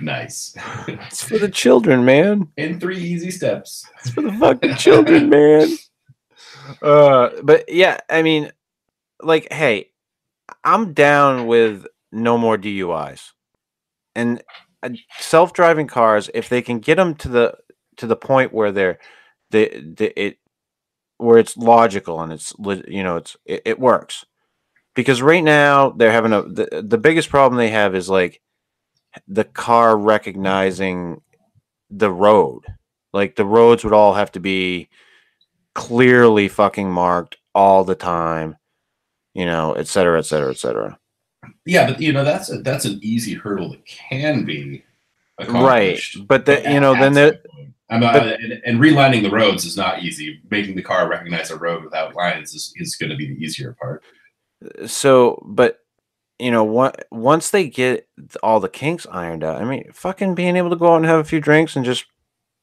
nice. it's for the children man In three easy steps. it's for the fucking children man *laughs* uh but yeah i mean like hey i'm down with no more duis and uh, self-driving cars if they can get them to the to the point where they're they, they it where it's logical and it's you know it's it, it works. Because right now they're having a the, the biggest problem they have is like the car recognizing the road. Like the roads would all have to be clearly fucking marked all the time you know et cetera et cetera et cetera. Yeah, but you know that's a, that's an easy hurdle that can be right but the, you know then there. I'm, uh, and, and relining the roads is not easy. Making the car recognize a road without lines is, is going to be the easier part. so but you know what once they get all the kinks ironed out i mean fucking being able to go out and have a few drinks and just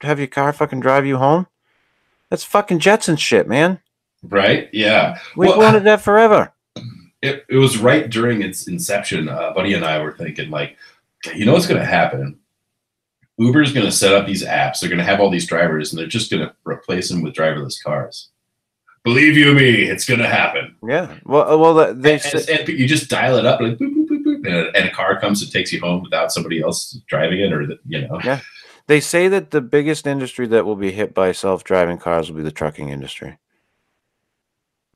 have your car fucking drive you home that's fucking jetson shit man Right? Yeah. we've Well, wanted *laughs* that forever It, it was right during its inception. Uh, Buddy and I were thinking, like, you know what's going to happen? Uber's going to set up these apps. They're going to have all these drivers, and they're just going to replace them with driverless cars. Believe you me, it's going to happen. yeah well uh, well they And, s- and you just dial it up, like boop, boop, boop, boop, and, a, and a car comes and takes you home without somebody else driving it, or the, you know. Yeah. They say that the biggest industry that will be hit by self-driving cars will be the trucking industry.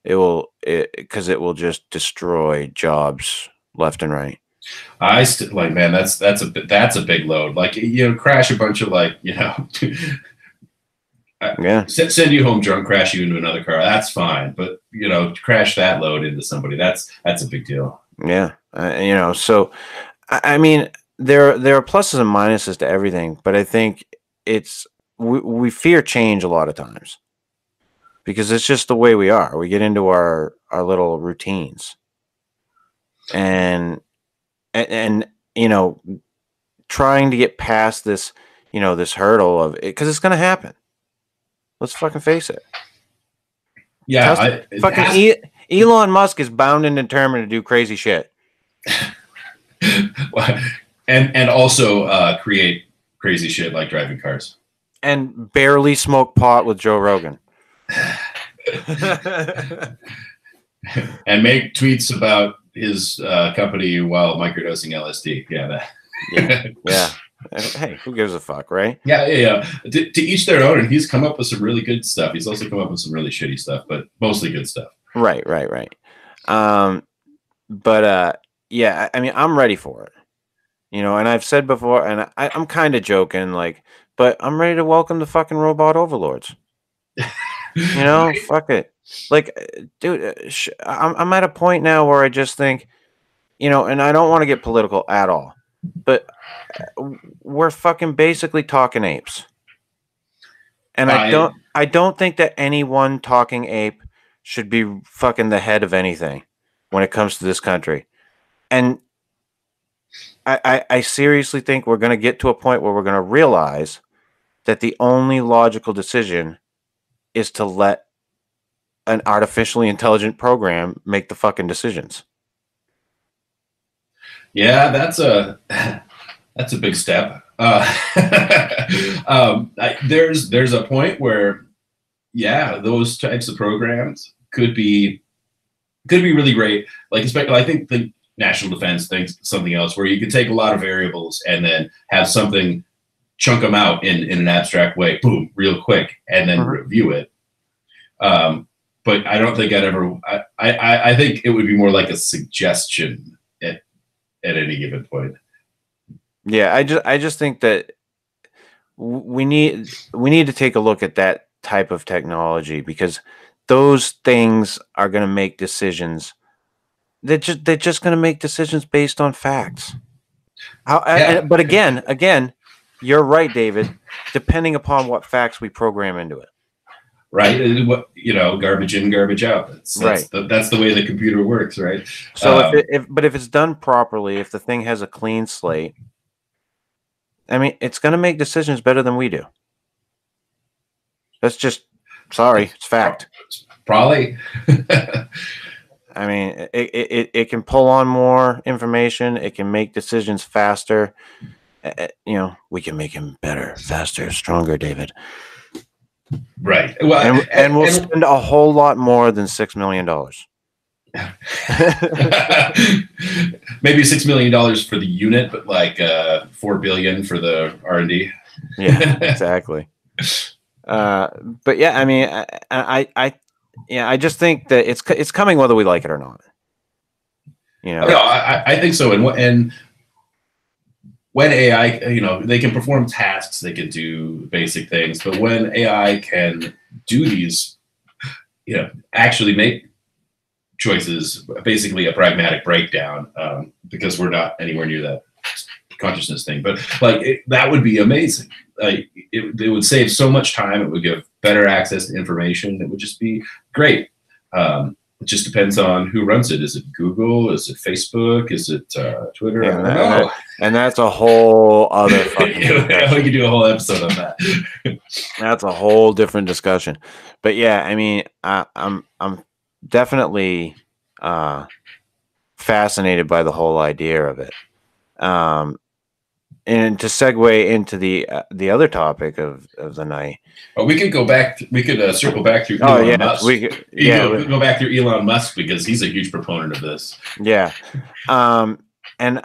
It will, because it, will just destroy jobs left and right. I st- like, man, that's that's a that's a big load. Like, you know, crash a bunch of like, you know, *laughs* Yeah, s- send you home drunk, crash you into another car. That's fine, but you know, crash that load into somebody. That's that's a big deal. yeah. Uh, you know, so I, I mean, there there are pluses and minuses to everything, but I think it's we, we fear change a lot of times because it's just the way we are. We get into our our little routines, and and, and you know, trying to get past this, you know, this hurdle of it because it's going to happen. Let's fucking face it. Yeah, I, it Fucking has- e- Elon Musk is bound and determined to do crazy shit. *laughs* and and also uh, create crazy shit like driving cars. and barely smoke pot with Joe Rogan. *laughs* and make tweets about his uh, company while microdosing LSD. Yeah, that. Yeah. *laughs* yeah. Hey, who gives a fuck, right? Yeah, yeah, yeah. To, to each their own, and he's come up with some really good stuff. He's also come up with some really shitty stuff, but mostly good stuff. Right, right, right. Um, but uh, yeah, I I mean, I'm ready for it. You know, and I've said before, and I, I'm kind of joking, like, but I'm ready to welcome the fucking robot overlords. *laughs* You know, fuck it. Like, uh, dude, uh, sh- I'm, I'm at a point now where I just think, you know, and I don't want to get political at all, but uh, we're fucking basically talking apes. And I I- don't, I don't think that any one talking ape should be fucking the head of anything when it comes to this country. And I, I, I seriously think we're going to get to a point where we're going to realize that the only logical decision is to let an artificially intelligent program make the fucking decisions. Yeah, that's a *laughs* that's a big step. Uh, *laughs* um, I, there's there's a point where, yeah, those types of programs could be could be really great. Like, especially, I think the national defense thinks something else where you could take a lot of variables and then have something chunk them out in in an abstract way, boom, real quick, and then Mhm. review it. Um, but I don't think I'd ever. I, I I think it would be more like a suggestion at at any given point. Yeah, I just I just think that we need we need to take a look at that type of technology because those things are going to make decisions. They're just they're just going to make decisions based on facts. How, Yeah. but again, again, you're right, David. Depending upon what facts we program into it. Right? You know, garbage in, garbage out. That's that's, Right. the, that's the way the computer works, right? So Um, if, it, if but if it's done properly, if the thing has a clean slate, I mean, it's going to make decisions better than we do. That's just sorry, it's fact. Probably. *laughs* I mean, it, it, it, can pull on more information. It can make decisions faster. Uh, uh, You know, we can make him better, faster, stronger, David. Right. Well, And, and we'll spend a whole lot more than $6 million. *laughs* maybe six million dollars for the unit, but like uh, four billion for the R and D. yeah, *laughs* exactly. Uh, but yeah, I mean, I, I, I, yeah, I just think that it's it's coming whether we like it or not. You know, No, I, I think so. And and when AI, you know, they can perform tasks, they can do basic things, but when AI can do these, you know, actually make choices, basically a pragmatic breakdown, um, because we're not anywhere near that consciousness thing. But like it, that would be amazing. Like it, it would save so much time. It would give better access to information. It would just be great. Um, it just depends on who runs it. Is it Google? Is it Facebook? Is it uh, Twitter? Yeah, I don't know. And that's a whole other *laughs* fucking. Yeah, we could do a whole episode on that. That's a whole different discussion. But yeah, I mean, I, I'm I'm definitely uh, fascinated by the whole idea of it. Um, and to segue into the uh, the other topic of, of the night. But we could go back. We could uh, circle back through Oh Elon yeah, Musk. we could- *laughs* You yeah go, we- go back through Elon Musk because he's a huge proponent of this. yeah. Um, and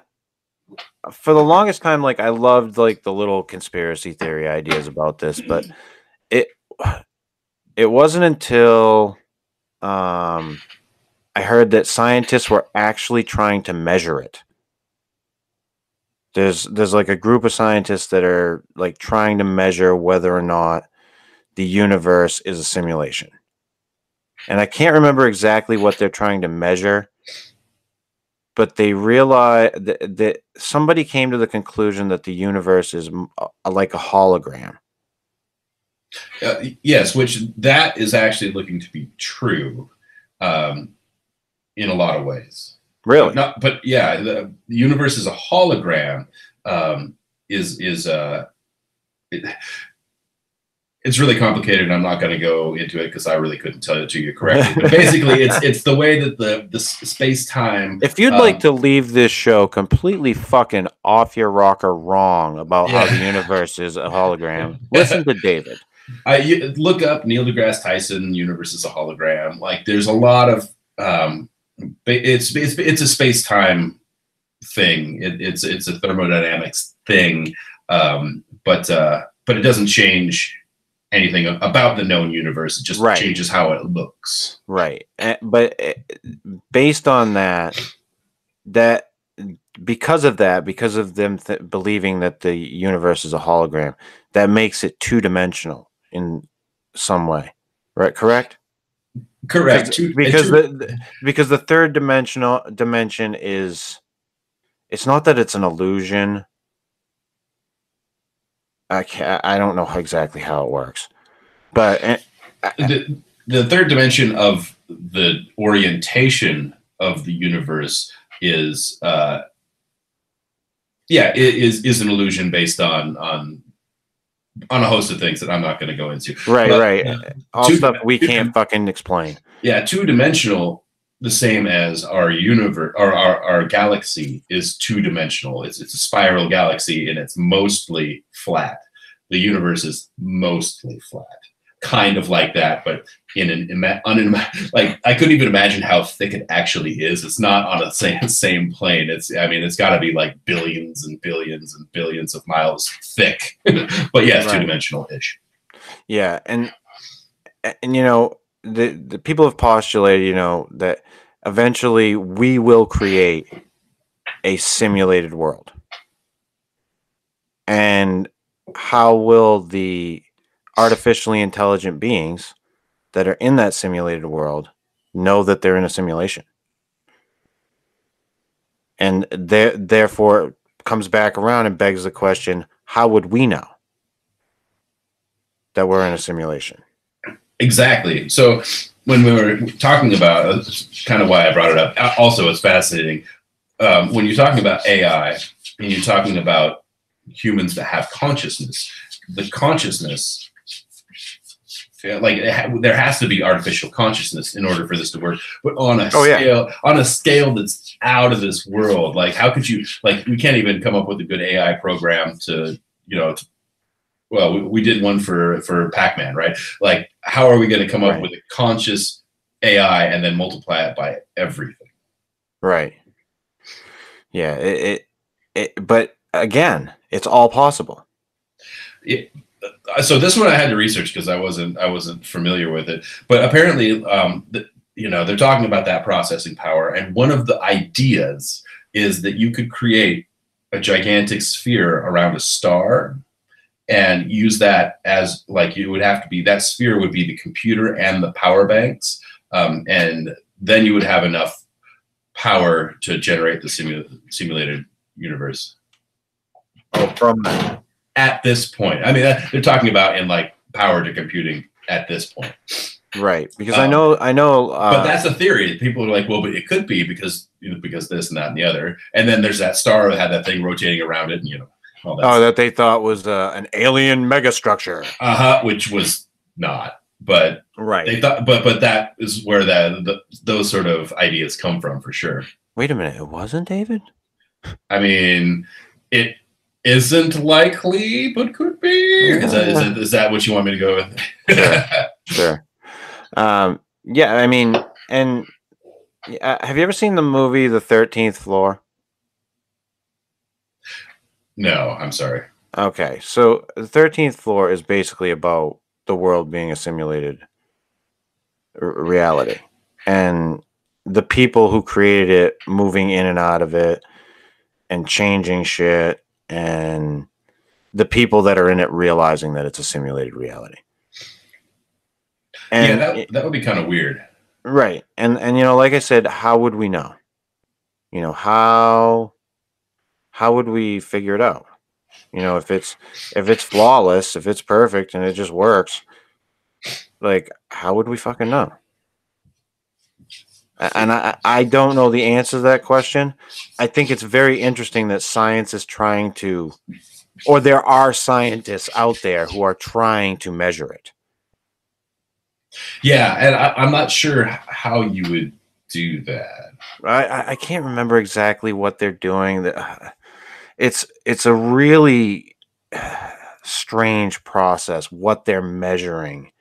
for the longest time, like I loved like the little conspiracy theory ideas about this, but *clears throat* it it wasn't until um I heard that scientists were actually trying to measure it. There's there's like a group of scientists that are like trying to measure whether or not the universe is a simulation. And I can't remember exactly what they're trying to measure, but they realize that, that somebody came to the conclusion that the universe is m- a- like a hologram. Uh, yes, which that is actually looking to be true um, in a lot of ways. Really? Not, but yeah, the, the universe is a hologram. Um, is is uh, it, it's really complicated. and I'm not going to go into it because I really couldn't tell it to you correctly. But basically, it's *laughs* it's the way that the the space time. If you'd Um, like to leave this show completely fucking off your rocker wrong about how the universe is a hologram, *laughs* listen to David. I you, look up Neil deGrasse Tyson. Universe is a hologram. Like there's a lot of um, it's it's it's a space time thing. It, it's it's a thermodynamics thing. Um, but uh, but it doesn't change anything about the known universe. It just Right. changes how it looks. Right. Eh, But eh, based on that, that because of that, because of them th- believing that the universe is a hologram, that makes it two dimensional in some way, right? Correct. Correct. Because, because two- the because the third dimensional dimension is, it's not that it's an illusion. I can't, I don't know exactly how it works, but eh, the, the third dimension of the orientation of the universe is uh yeah it is is an illusion based on on on a host of things that i'm not going to go into. Right, But, right, uh, all stuff we can't fucking explain. yeah two dimensional the same as our universe or our, our galaxy is two dimensional it's it's a spiral galaxy and it's mostly flat. The universe is mostly flat. Kind of like that but in an ima- unima- like i couldn't even imagine how thick it actually is. It's not on the *laughs* same same plane. It's i mean it's got to be like billions and billions and billions of miles thick. *laughs* But yeah it's Right. two-dimensional ish Yeah, and and you know the the people have postulated, you know, that eventually we will create a simulated world. And how will the artificially intelligent beings that are in that simulated world know that they're in a simulation? And there therefore comes back around and begs the question, how would we know that we're in a simulation? Exactly. So when we were talking about, that's kind of why I brought it up. Uh, Also, it's fascinating um, when you're talking about AI and you're talking about humans that have consciousness. The consciousness, like ha- there has to be artificial consciousness in order for this to work. But on a Oh, yeah. scale, on a scale that's out of this world, like how could you? Like we can't even come up with a good AI program to, you know, to well, we, we did one for for Pac-Man, right? Like, how are we going to come up Right. with a conscious AI and then multiply it by everything? Right. Yeah. It, it, it but again, it's all possible. Uh, So this one I had to research because I wasn't I wasn't familiar with it. But apparently, um, the, you know, they're talking about that processing power, and one of the ideas is that you could create a gigantic sphere around a star and use that as like it would have to be that sphere would be the computer and the power banks um, and then you would have enough power to generate the simu- simulated universe. Oh, from at this point. I mean that, they're talking about in like power to computing at this point. Right. Because I Um, know, I know, uh, but that's a theory. People are like well but it could be because you know because this and that and the other. And then there's that star that had that thing rotating around it and you know that oh, that they thought was uh, an alien megastructure. uh-huh which was not but Right. they thought but but that is where that the, those sort of ideas come from for sure Wait a minute. It wasn't David? i mean it isn't likely but could be is that, is, that, is that what you want me to go with Sure. *laughs* Sure. Um, yeah. I mean, and uh, have you ever seen the movie The 13th Floor? No i'm sorry Okay, so the thirteenth floor is basically about the world being a simulated r- reality, and the people who created it moving in and out of it, and changing shit, and the people that are in it realizing that it's a simulated reality. yeah And that, that would be kind of weird Right. And and you know, like I said, how would we know? You know, how how would we figure it out? You know, if it's if it's flawless, if it's perfect and it just works, like how would we fucking know? And I I don't know the answer to that question. I think it's very interesting that science is trying to or there are scientists out there who are trying to measure it. yeah and I, i'm not sure how you would do that I, I- can't remember exactly what they're doing. The- uh, It's it's a really strange process what they're measuring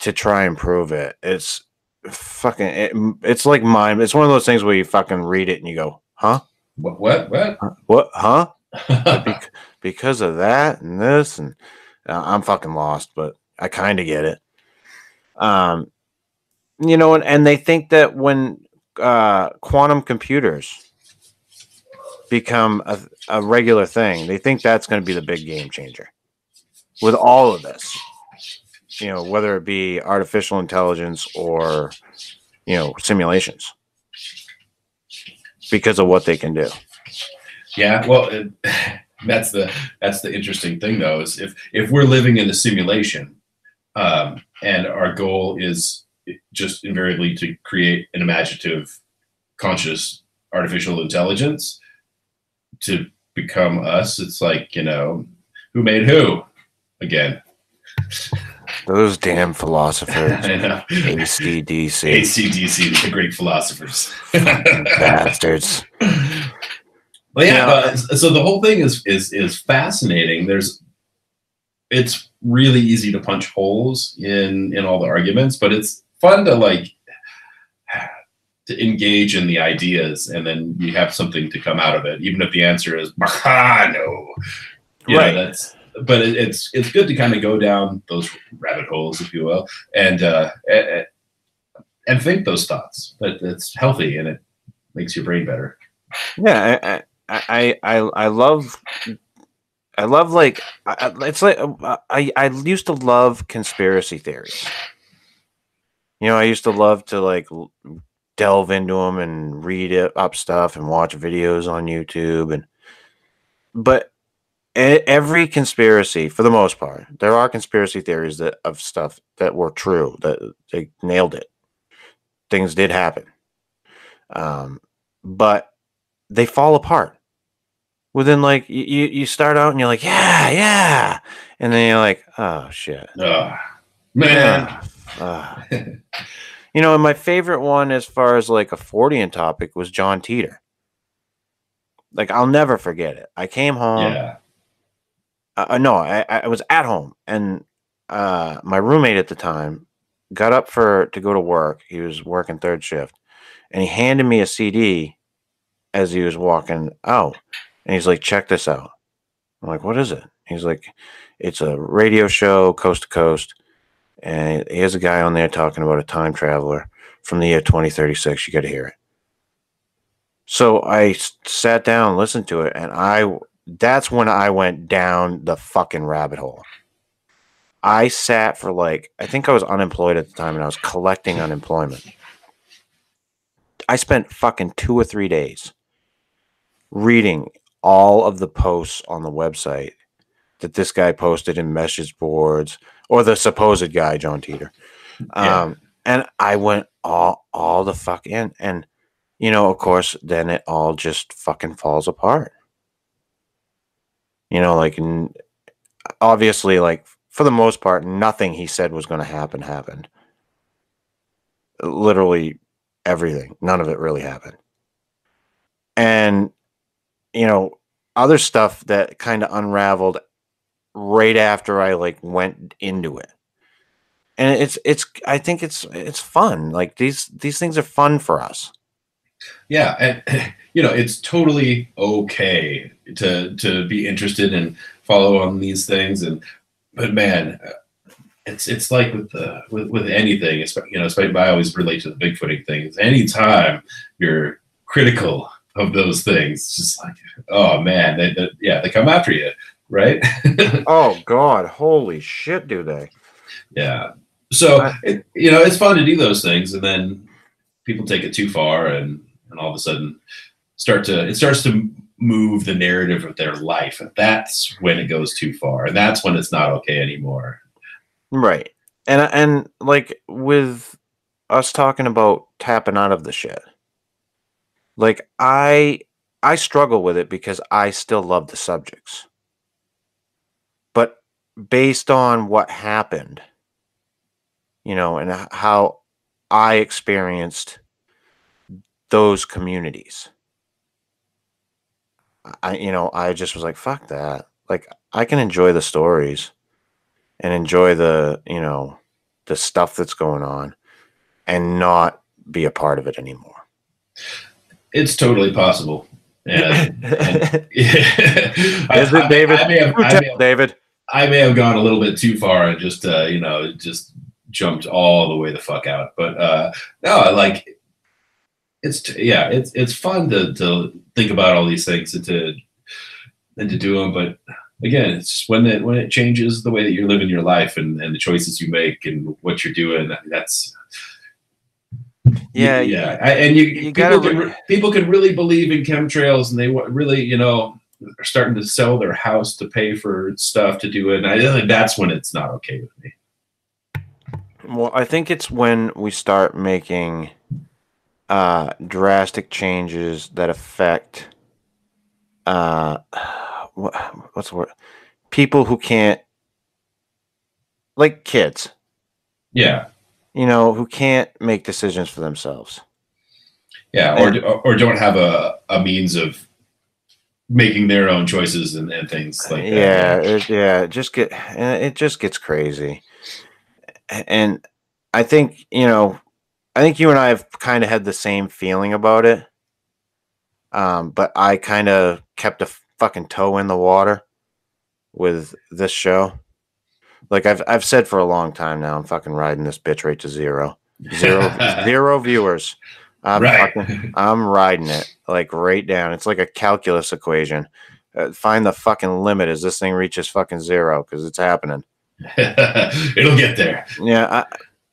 to try and prove it. It's fucking it, it's like mine. It's one of those things where you fucking read it and you go, "Huh? what what what What? Huh?" *laughs* Bec- because of that and this and uh, I'm fucking lost, but I kind of get it. Um, you know, and, and they think that when uh, quantum computers become a, a regular thing. They think that's going to be the big game changer with all of this. You know, whether it be artificial intelligence or you know simulations, because of what they can do. Yeah, well, it, *laughs* that's the that's the interesting thing though is if if we're living in a simulation, um, and our goal is just invariably to create an imaginative, conscious artificial intelligence to become us, it's like you know, who made who again. Those damn philosophers. *laughs* I know. ACDC. ACDC, the great philosophers. bastards. Well, yeah. Yeah. uh, so the whole thing is is is fascinating. There's, it's really easy to punch holes in in all the arguments, but it's fun to like to engage in the ideas, and then you have something to come out of it, even if the answer is *laughs* "Ah, no. You know, Right. that's but it, it's it's good to kind of go down those rabbit holes, if you will, and uh, and, and think those thoughts. But it's healthy and it makes your brain better. Yeah, I, I, I, I love, I love like, it's like I, I used to love conspiracy theories. You know, I used to love to like delve into them and read it, up stuff and watch videos on YouTube and, but every conspiracy, for the most part, there are conspiracy theories that of stuff that were true that they nailed it. Things did happen, um, but they fall apart within like you, you start out and you're like yeah yeah and then you're like oh shit Ah, man. Ah. *laughs* you know and my favorite one as far as like a Fortean topic was John Titor. Like i'll never forget it. I came home. Yeah. uh, uh, no I, I was at home and uh my roommate at the time got up for to go to work. He was working third shift and he handed me a cd as he was walking out and he's like check this out. I'm like what is it? He's like it's a radio show coast to coast and here's a guy on there talking about a time traveler from the year 2036 you got to hear it so I sat down listened to it and i that's when I went down the fucking rabbit hole. I sat for like, I think I was unemployed at the time and I was collecting unemployment. I spent fucking two or three days reading all of the posts on the website that this guy posted in message boards or the supposed guy, John Titor. Yeah. Um, and I went all, all the fuck in. And, you know, of course, then it all just fucking falls apart you know like n- obviously like for the most part nothing he said was going to happen happened literally everything none of it really happened and you know other stuff that kind of unraveled right after i like went into it and it's it's i think it's it's fun like these these things are fun for us Yeah, and *laughs* you know it's totally okay to to be interested and follow on these things, and but man, uh, it's it's like with the with, with anything, you know. Especially I always relate to the bigfooting things. Anytime you're critical of those things, just like oh man, they, they, yeah, they come after you, right? *laughs* oh god holy shit do they Yeah. So it, you know, it's fun to do those things, and then people take it too far, and and all of a sudden start to it starts to move the narrative of their life. And that's when it goes too far, and that's when it's not okay anymore. Right. And and like with us talking about tapping out of the shit. Like I I struggle with it because I still love the subjects. Based on what happened, you know, and how I experienced those communities. I you know, I just was like fuck that. Like I can enjoy the stories and enjoy the you know the stuff that's going on and not be a part of it anymore It's totally possible. *laughs* And, *laughs* and is I- it david I may have, You I have david I may have gone a little bit too far and just uh, you know just jumped all the way the fuck out. But uh, no, I like it's t- yeah, it's it's fun to to think about all these things and to and to do them, but again, it's just when it when it changes the way that you're living your life and and the choices you make and what you're doing. That's Yeah, yeah, I, and you, you people gotta can re- people can really believe in chemtrails, and they really you know are starting to sell their house to pay for stuff to do it. And I think that's when it's not okay with me. Well, I think it's when we start making uh, drastic changes that affect uh, what, what's the word? People who can't, like kids, Yeah, you know, who can't make decisions for themselves. yeah, or or don't have a a means of making their own choices and, and things like that. yeah, it, yeah, it just get it just gets crazy. And I think you know, I think you and I have kind of had the same feeling about it. Um, but I kind of kept a fucking toe in the water with this show. Like I've I've said for a long time now, I'm fucking riding this bitch right to zero, zero, *laughs* zero viewers. I'm right. fucking *laughs* I'm riding it like right down. It's like a calculus equation. Uh, find the fucking limit as this thing reaches fucking zero because it's happening. *laughs* It'll get there. Yeah,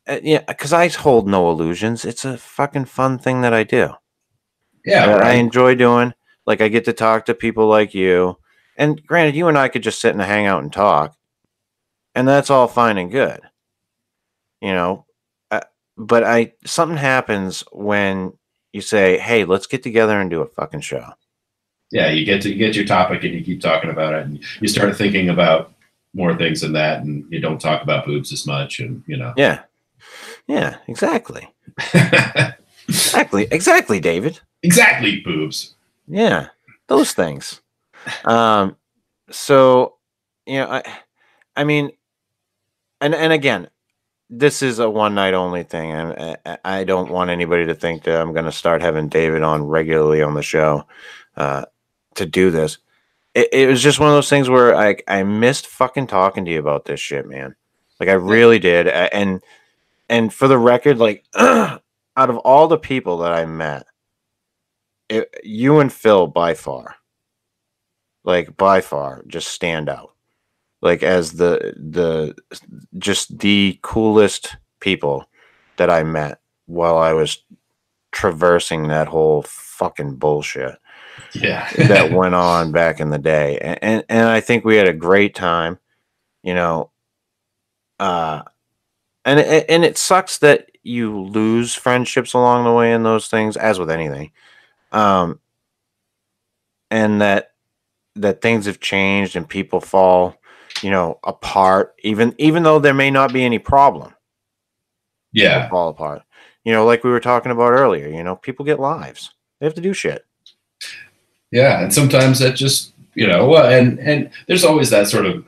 I, uh, yeah, because I hold no illusions. It's a fucking fun thing that I do. Yeah, that I enjoy doing. Like I get to talk to people like you, and granted, you and I could just sit and hang out and talk, and that's all fine and good. You know, but I something happens when you say, "Hey, let's get together and do a fucking show." yeah, you get to you get your topic and you keep talking about it, and you start thinking about more things than that, and you don't talk about boobs as much, and you know. Yeah, yeah, exactly, *laughs* exactly, exactly, David. exactly, boobs. Yeah, those things. Um, so you know, I, I mean, and and again, this is a one night only thing, and I, I don't want anybody to think that I'm going to start having David on regularly on the show uh, to do this. It, it was just one of those things where I I missed fucking talking to you about this shit, man. Like I really did, and and for the record, like *clears throat* out of all the people that I met it, you and Phil by far, like by far, just stand out. Like as the the just the coolest people that I met while I was traversing that whole fucking bullshit Yeah, that *laughs* went on back in the day, and, and and I think we had a great time. You know, uh, and it, and it sucks that you lose friendships along the way in those things, as with anything. Um, and that that things have changed and people fall, you know, apart. Even even though there may not be any problem, yeah, fall apart. You know, like we were talking about earlier. You know, people get lives. They have to do shit. yeah, and sometimes that just you know, well, and and there's always that sort of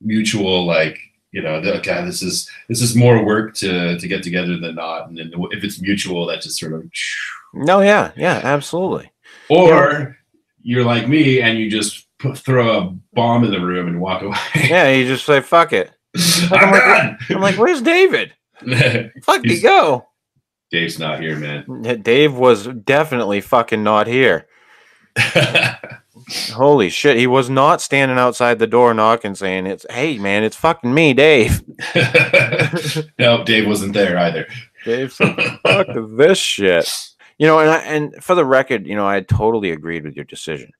mutual like you know, the, okay, this is this is more work to to get together than not, and then if it's mutual, that just sort of No, yeah, yeah, absolutely. or you're like me and you just throw a bomb in the room and walk away. Yeah, you just say fuck it. *laughs* I'm done. I'm like, where's David? *laughs* Fuck you go. Dave's not here, man. Dave was definitely fucking not here. *laughs* Holy shit, he was not standing outside the door knocking saying it's hey man, it's fucking me, Dave. no, Dave wasn't there either. Dave said, fuck this shit. You know, and I, and for the record, you know, I totally agreed with your decision.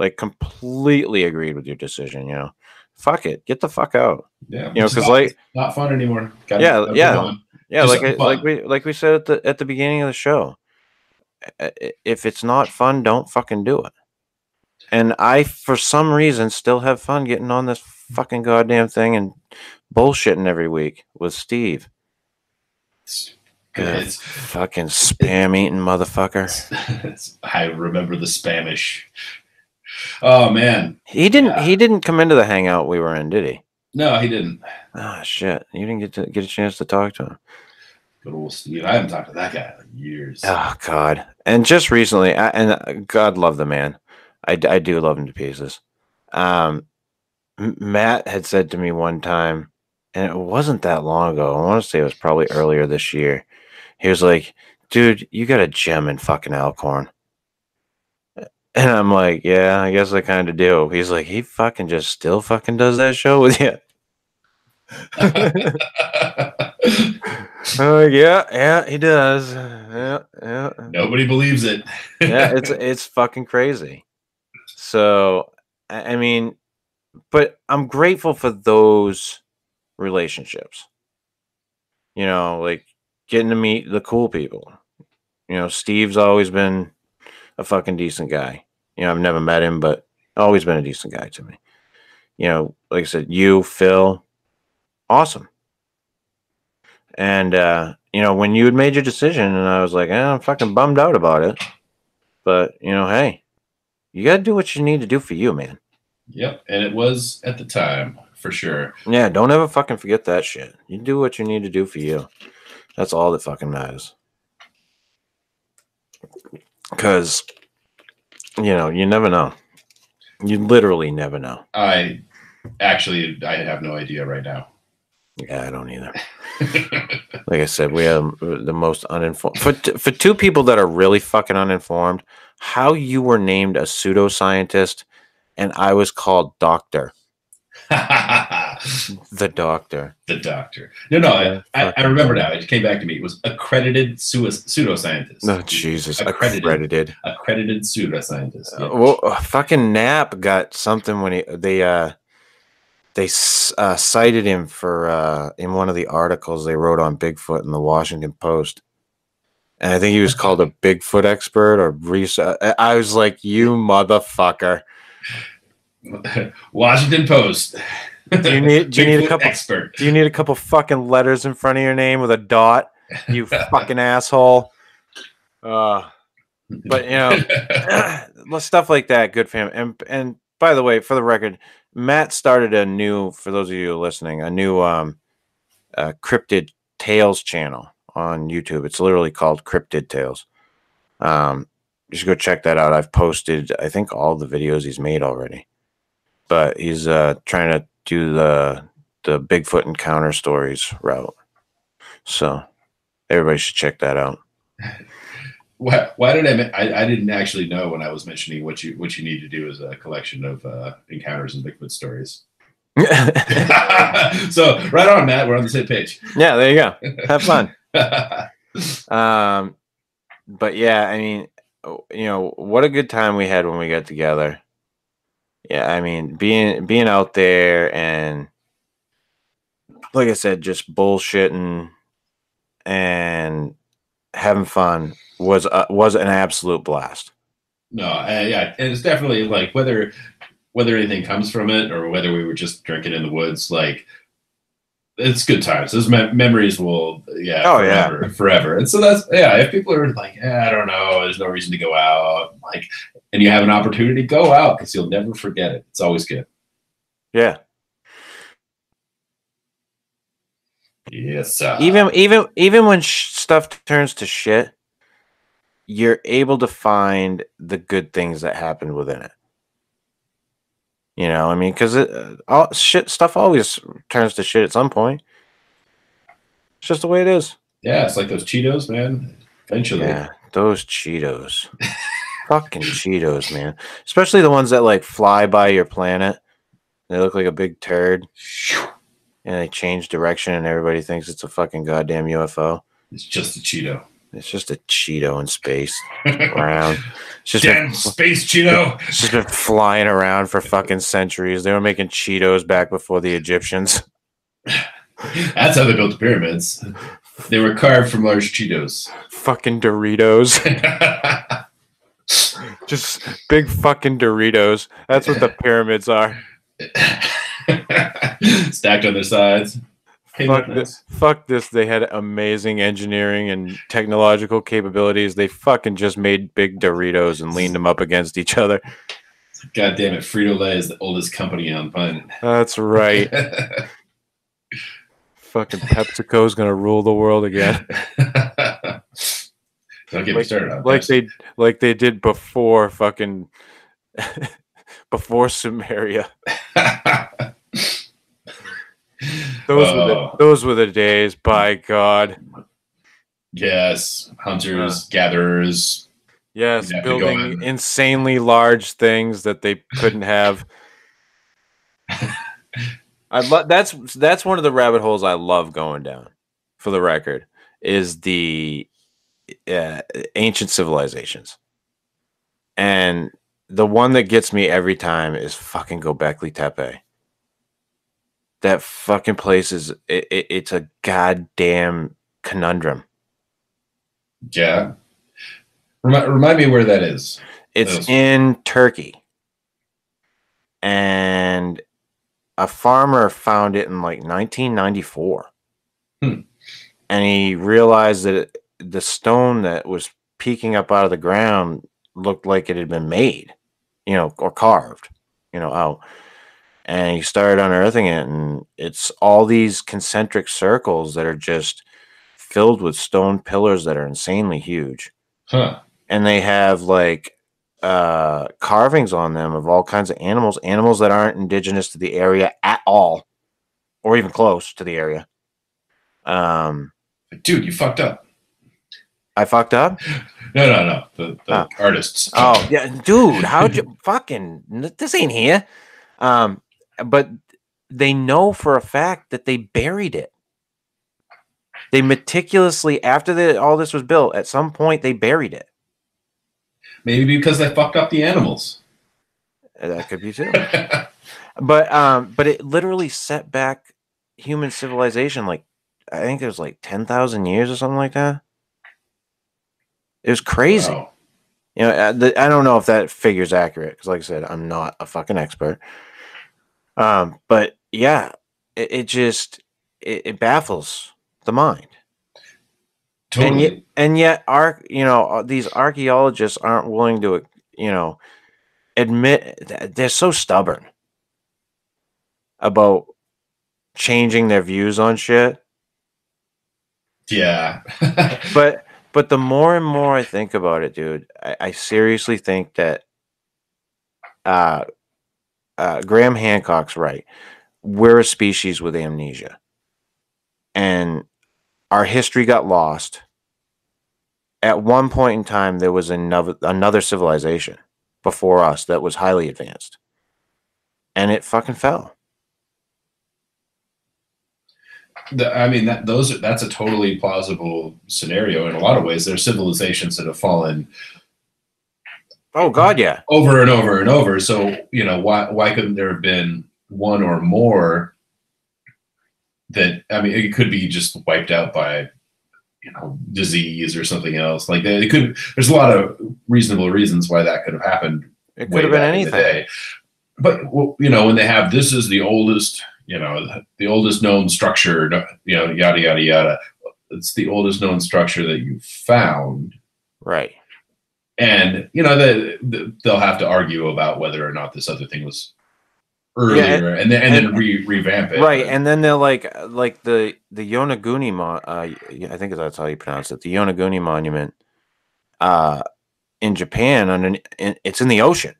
Like completely agreed with your decision, you know. Fuck it. Get the fuck out. Yeah, You know, because like not fun anymore. Gotta- Yeah, yeah. Yeah, Do like I, like we like we said at the at the beginning of the show. If it's not fun, don't fucking do it. And I, for some reason, still have fun getting on this fucking goddamn thing and bullshitting every week with Steve. It's, Uh, it's, fucking spam eating motherfucker. it's- *laughs* I remember the Spanish. Oh man, He didn't. Yeah. He didn't come into the hangout we were in, did he? no, he didn't. Oh shit. You didn't get to get a chance to talk to him. Good old Steve. I haven't talked to that guy in years. Oh God! And just recently, I, and uh, God love the man. I, I do love him to pieces. Um, Matt had said to me one time, and it wasn't that long ago. I want to say it was probably earlier this year. He was like, dude, you got a gem in fucking Alcorn. And I'm like, yeah, I guess I kind of do. He's like, he fucking just still fucking does that show with you. Oh yeah, yeah, he does. Yeah, yeah, Nobody believes it. yeah. *laughs* It's it's fucking crazy. So I I mean, but I'm grateful for those relationships. You know, like getting to meet the cool people. You know, Steve's always been a fucking decent guy. You know, I've never met him, but always been a decent guy to me. You know, like I said, you, Phil, awesome. And uh, you know, when you had made your decision, and I was like, eh, I'm fucking bummed out about it. But you know, hey, you gotta do what you need to do for you, man. Yep, and it was at the time for sure. Yeah, don't ever fucking forget that shit. You do what you need to do for you. That's all that fucking matters. Cause you know, you never know. You literally never know. I actually I have no idea right now. Yeah, I don't either. *laughs* Like I said, we have the most uninformed for t- for two people that are really fucking uninformed. How you were named a pseudoscientist, and I was called Doctor, *laughs* the Doctor. the doctor. No, no, Yeah, I, I, fucking remember now. It came back to me. It was accredited sui- pseudoscientist. Oh Jesus, Accredited. accredited. Accredited pseudoscientist. Uh, well, uh, fucking Knapp got something when he they uh they uh, cited him for uh in one of the articles they wrote on Bigfoot in the Washington Post, and I think he was called a Bigfoot expert or research. I was like, you motherfucker! *laughs* Washington Post. Do you *laughs* need do you need a couple? expert? Do you need a couple fucking letters in front of your name with a dot? You *laughs* fucking asshole. Uh, but you know. *laughs* *clears throat* stuff like that good fam. and and by the way for the record matt started a new for those of you listening a new um uh, cryptid tales channel on youtube it's literally called cryptid tales um you should go check that out i've posted i think all the videos he's made already but he's uh trying to do the the bigfoot encounter stories route so everybody should check that out *laughs* Why, why did I, I? I didn't actually know when I was mentioning what you what you need to do is a collection of uh, encounters and Bigfoot stories. *laughs* *laughs* so right on, Matt. We're on the same page. yeah there you go have fun Um, but yeah, I mean, oh, you know, what a good time we had when we got together. Yeah, I mean, being being out there and like I said, just bullshitting and having fun was uh, was an absolute blast. no, uh, yeah, and it's definitely like whether whether anything comes from it or whether we were just drinking in the woods, like it's good times. Those me- memories will, yeah, Oh, yeah. forever, forever. And so that's yeah. If people are like, yeah, I don't know, there's no reason to go out, like, and you have an opportunity, to go out because you'll never forget it. It's always good. Yeah, Yes, sir. even even even when sh- stuff turns to shit, you're able to find the good things that happened within it. You know, I mean, because it uh, all shit stuff always turns to shit at some point. It's just the way it is. yeah, it's like those Cheetos, man. Eventually, Yeah, those Cheetos, *laughs* fucking Cheetos, man. Especially the ones that like fly by your planet. They look like a big turd, and they change direction, and everybody thinks it's a fucking goddamn UFO. it's just a Cheeto. It's just a Cheeto in space *laughs* around. It's just Damn been, space Cheeto. *laughs* it's just been flying around for fucking centuries. They were making Cheetos back before the Egyptians. *laughs* That's how they built the pyramids. They were carved from large Cheetos. Fucking Doritos. Just big fucking Doritos. That's what the pyramids are. *laughs* Stacked on their sides. Fuck this, fuck this. They had amazing engineering and technological capabilities. They fucking just made big Doritos and leaned them up against each other. God damn it, Frito Lay is the oldest company on the planet. That's right. *laughs* fucking PepsiCo is gonna rule the world again. *laughs* Don't get me Like- started on like they like they did before fucking *laughs* before Sumeria. *laughs* Those were the Oh. those were the days. By God, Yes, hunters, uh. gatherers. Yes, You'd have to go building insanely large things that they couldn't have. *laughs* I love that's that's one of the rabbit holes I love going down. For the record, is the uh, ancient civilizations, and the one that gets me every time is fucking Gobekli Tepe. That fucking place is it, it, it's a goddamn conundrum. Yeah. Remind, remind me where that is. It's in Turkey. And a farmer found it in like 1994. Hmm. And he realized that it, the stone that was peeking up out of the ground looked like it had been made, you know, or carved, you know, out. And he started unearthing it, and it's all these concentric circles that are just filled with stone pillars that are insanely huge Huh. and they have like uh carvings on them of all kinds of animals animals that aren't indigenous to the area at all or even close to the area um Dude, you fucked up. I fucked up No, no, no. The, the Ah. artists. oh yeah dude how'd you *laughs* fucking this ain't here um but they know for a fact that they buried it they meticulously after the, all this was built at some point they buried it Maybe because they fucked up the animals. that could be too *laughs* but um but it literally set back human civilization like i think it was like 10,000 years or something like that it was crazy Wow. you know uh, the, i don't know if that figure's accurate because like i said i'm not a fucking expert um but yeah it, it just it, it baffles the mind and yet, and yet, our you know uh, these archaeologists aren't willing to you know admit that they're so stubborn about changing their views on shit. yeah. *laughs* But but the more and more I think about it, dude, I, I seriously think that uh, uh, Graham Hancock's right. We're a species with amnesia, and our history got lost. At one point in time, there was another another civilization before us that was highly advanced, and it fucking fell. The- I mean, that those are, that's a totally plausible scenario in a lot of ways. There's civilizations that have fallen Oh God, yeah, over and over and over. So you know, why why couldn't there have been one or more that? I mean, it could be just wiped out by you know disease or something else. Like it could. There's a lot of reasonable reasons why that could have happened. it could have been back in the anything. But well, you know, when they have this is the oldest, you know, the, oldest known structure, you know, yada yada yada. It's the oldest known structure that you found, Right. and you know, the, the, they'll have to argue about whether or not this other thing was earlier, and, then and, then and- re- revamp it. right and then they're like like the the yonaguni mon- uh i think that's how you pronounce it the yonaguni monument uh in japan in, it's in the ocean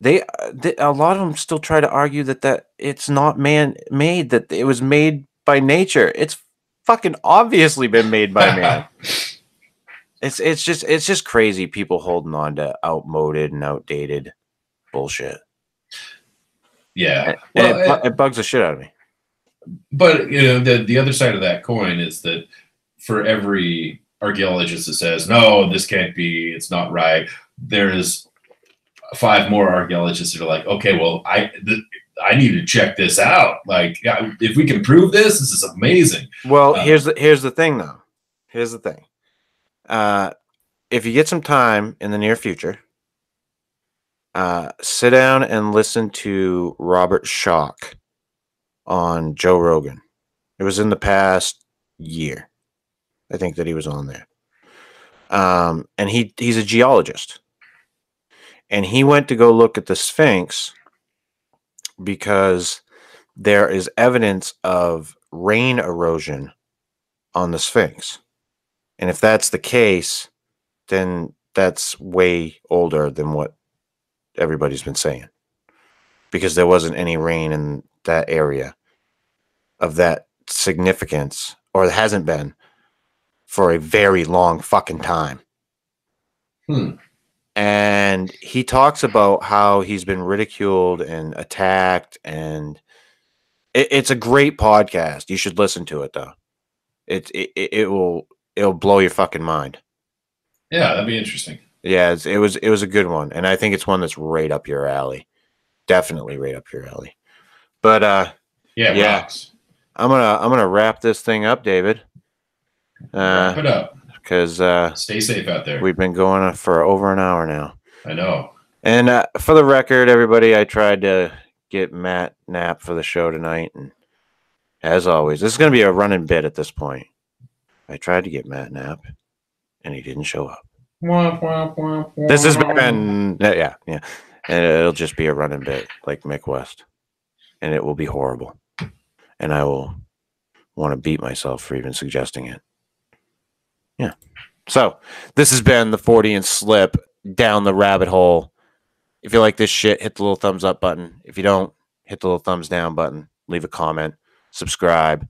they, uh, they a lot of them still try to argue that that it's not man made that it was made by nature. It's fucking obviously been made by man. *laughs* It's it's just it's just crazy people holding on to outmoded and outdated bullshit. Yeah. and, Well, it, bu- eh, it bugs the shit out of me. But you know, the the other side of that coin is that for every archaeologist that says no, this can't be, it's not right, there is five more archaeologists that are like, okay, well, I th- I need to check this out. Like, yeah, if we can prove this, this is amazing. Well, Uh, here's the here's the thing though. Here's the thing. Uh if you get some time in the near future, uh sit down and listen to Robert Schoch on Joe Rogan. It was in the past year. I think that he was on there. Um and he he's a geologist. And he went to go look at the Sphinx because there is evidence of rain erosion on the Sphinx. And if that's the case, then that's way older than what everybody's been saying. Because there wasn't any rain in that area of that significance, or there hasn't been for a very long fucking time. Hmm. And he talks about how he's been ridiculed and attacked, and it, it's a great podcast. You should listen to it though. It, it it will it'll blow your fucking mind. Yeah, that'd be interesting. Yeah, it's, it was it was a good one, and I think it's one that's right up your alley. Definitely right up your alley. But uh, Yeah, Yeah. rocks. I'm gonna I'm gonna wrap this thing up, David, Wrap uh, it up. because uh, Stay safe out there. we've been going for over an hour now. I know. And uh, for the record, everybody, I tried to get Matt Knapp for the show tonight, and as always, this is gonna be a running bit at this point. I tried to get Matt Knapp, and he didn't show up. This has been yeah yeah, and it'll just be a running bit like Mick West, and it will be horrible, and I will want to beat myself for even suggesting it. Yeah. So this has been the Fortean Slip down the rabbit hole. If you like this shit, hit the little thumbs up button. If you don't, hit the little thumbs down button. Leave a comment, subscribe,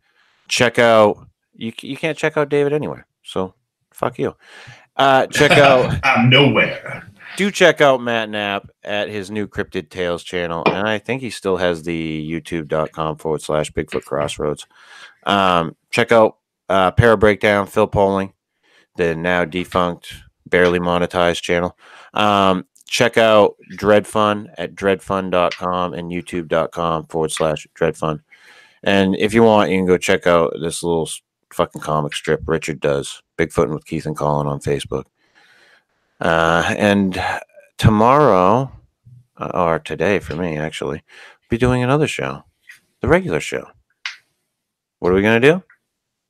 check out. You you can't check out David anywhere, so fuck you. Uh, check *laughs* out I'm nowhere. do check out Matt Knapp at his new Cryptid Tales channel. And I think he still has the youtube.com forward slash Bigfoot Crossroads. Um, check out uh, Para Breakdown, Phil Poling, the now defunct, barely monetized channel. Um, check out Dreadfun at dreadfun.com and youtube.com forward slash dreadfun. And if you want, you can go check out this little fucking comic strip Richard does, Bigfooting with Keith and Colin on Facebook. Uh, and tomorrow, uh, or today for me, actually, be doing another show, the regular show. What are we going to do?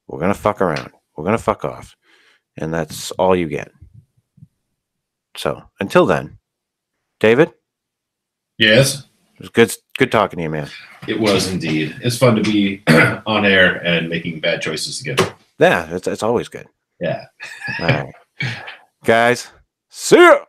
We're going to fuck around. We're going to fuck off. And that's all you get. So until then, David, Yes, it was good, good talking to you, man. it was indeed. It's fun to be *clears throat* on air and making bad choices together. Yeah, it's, it's always good. Yeah. All right. Guys, see ya.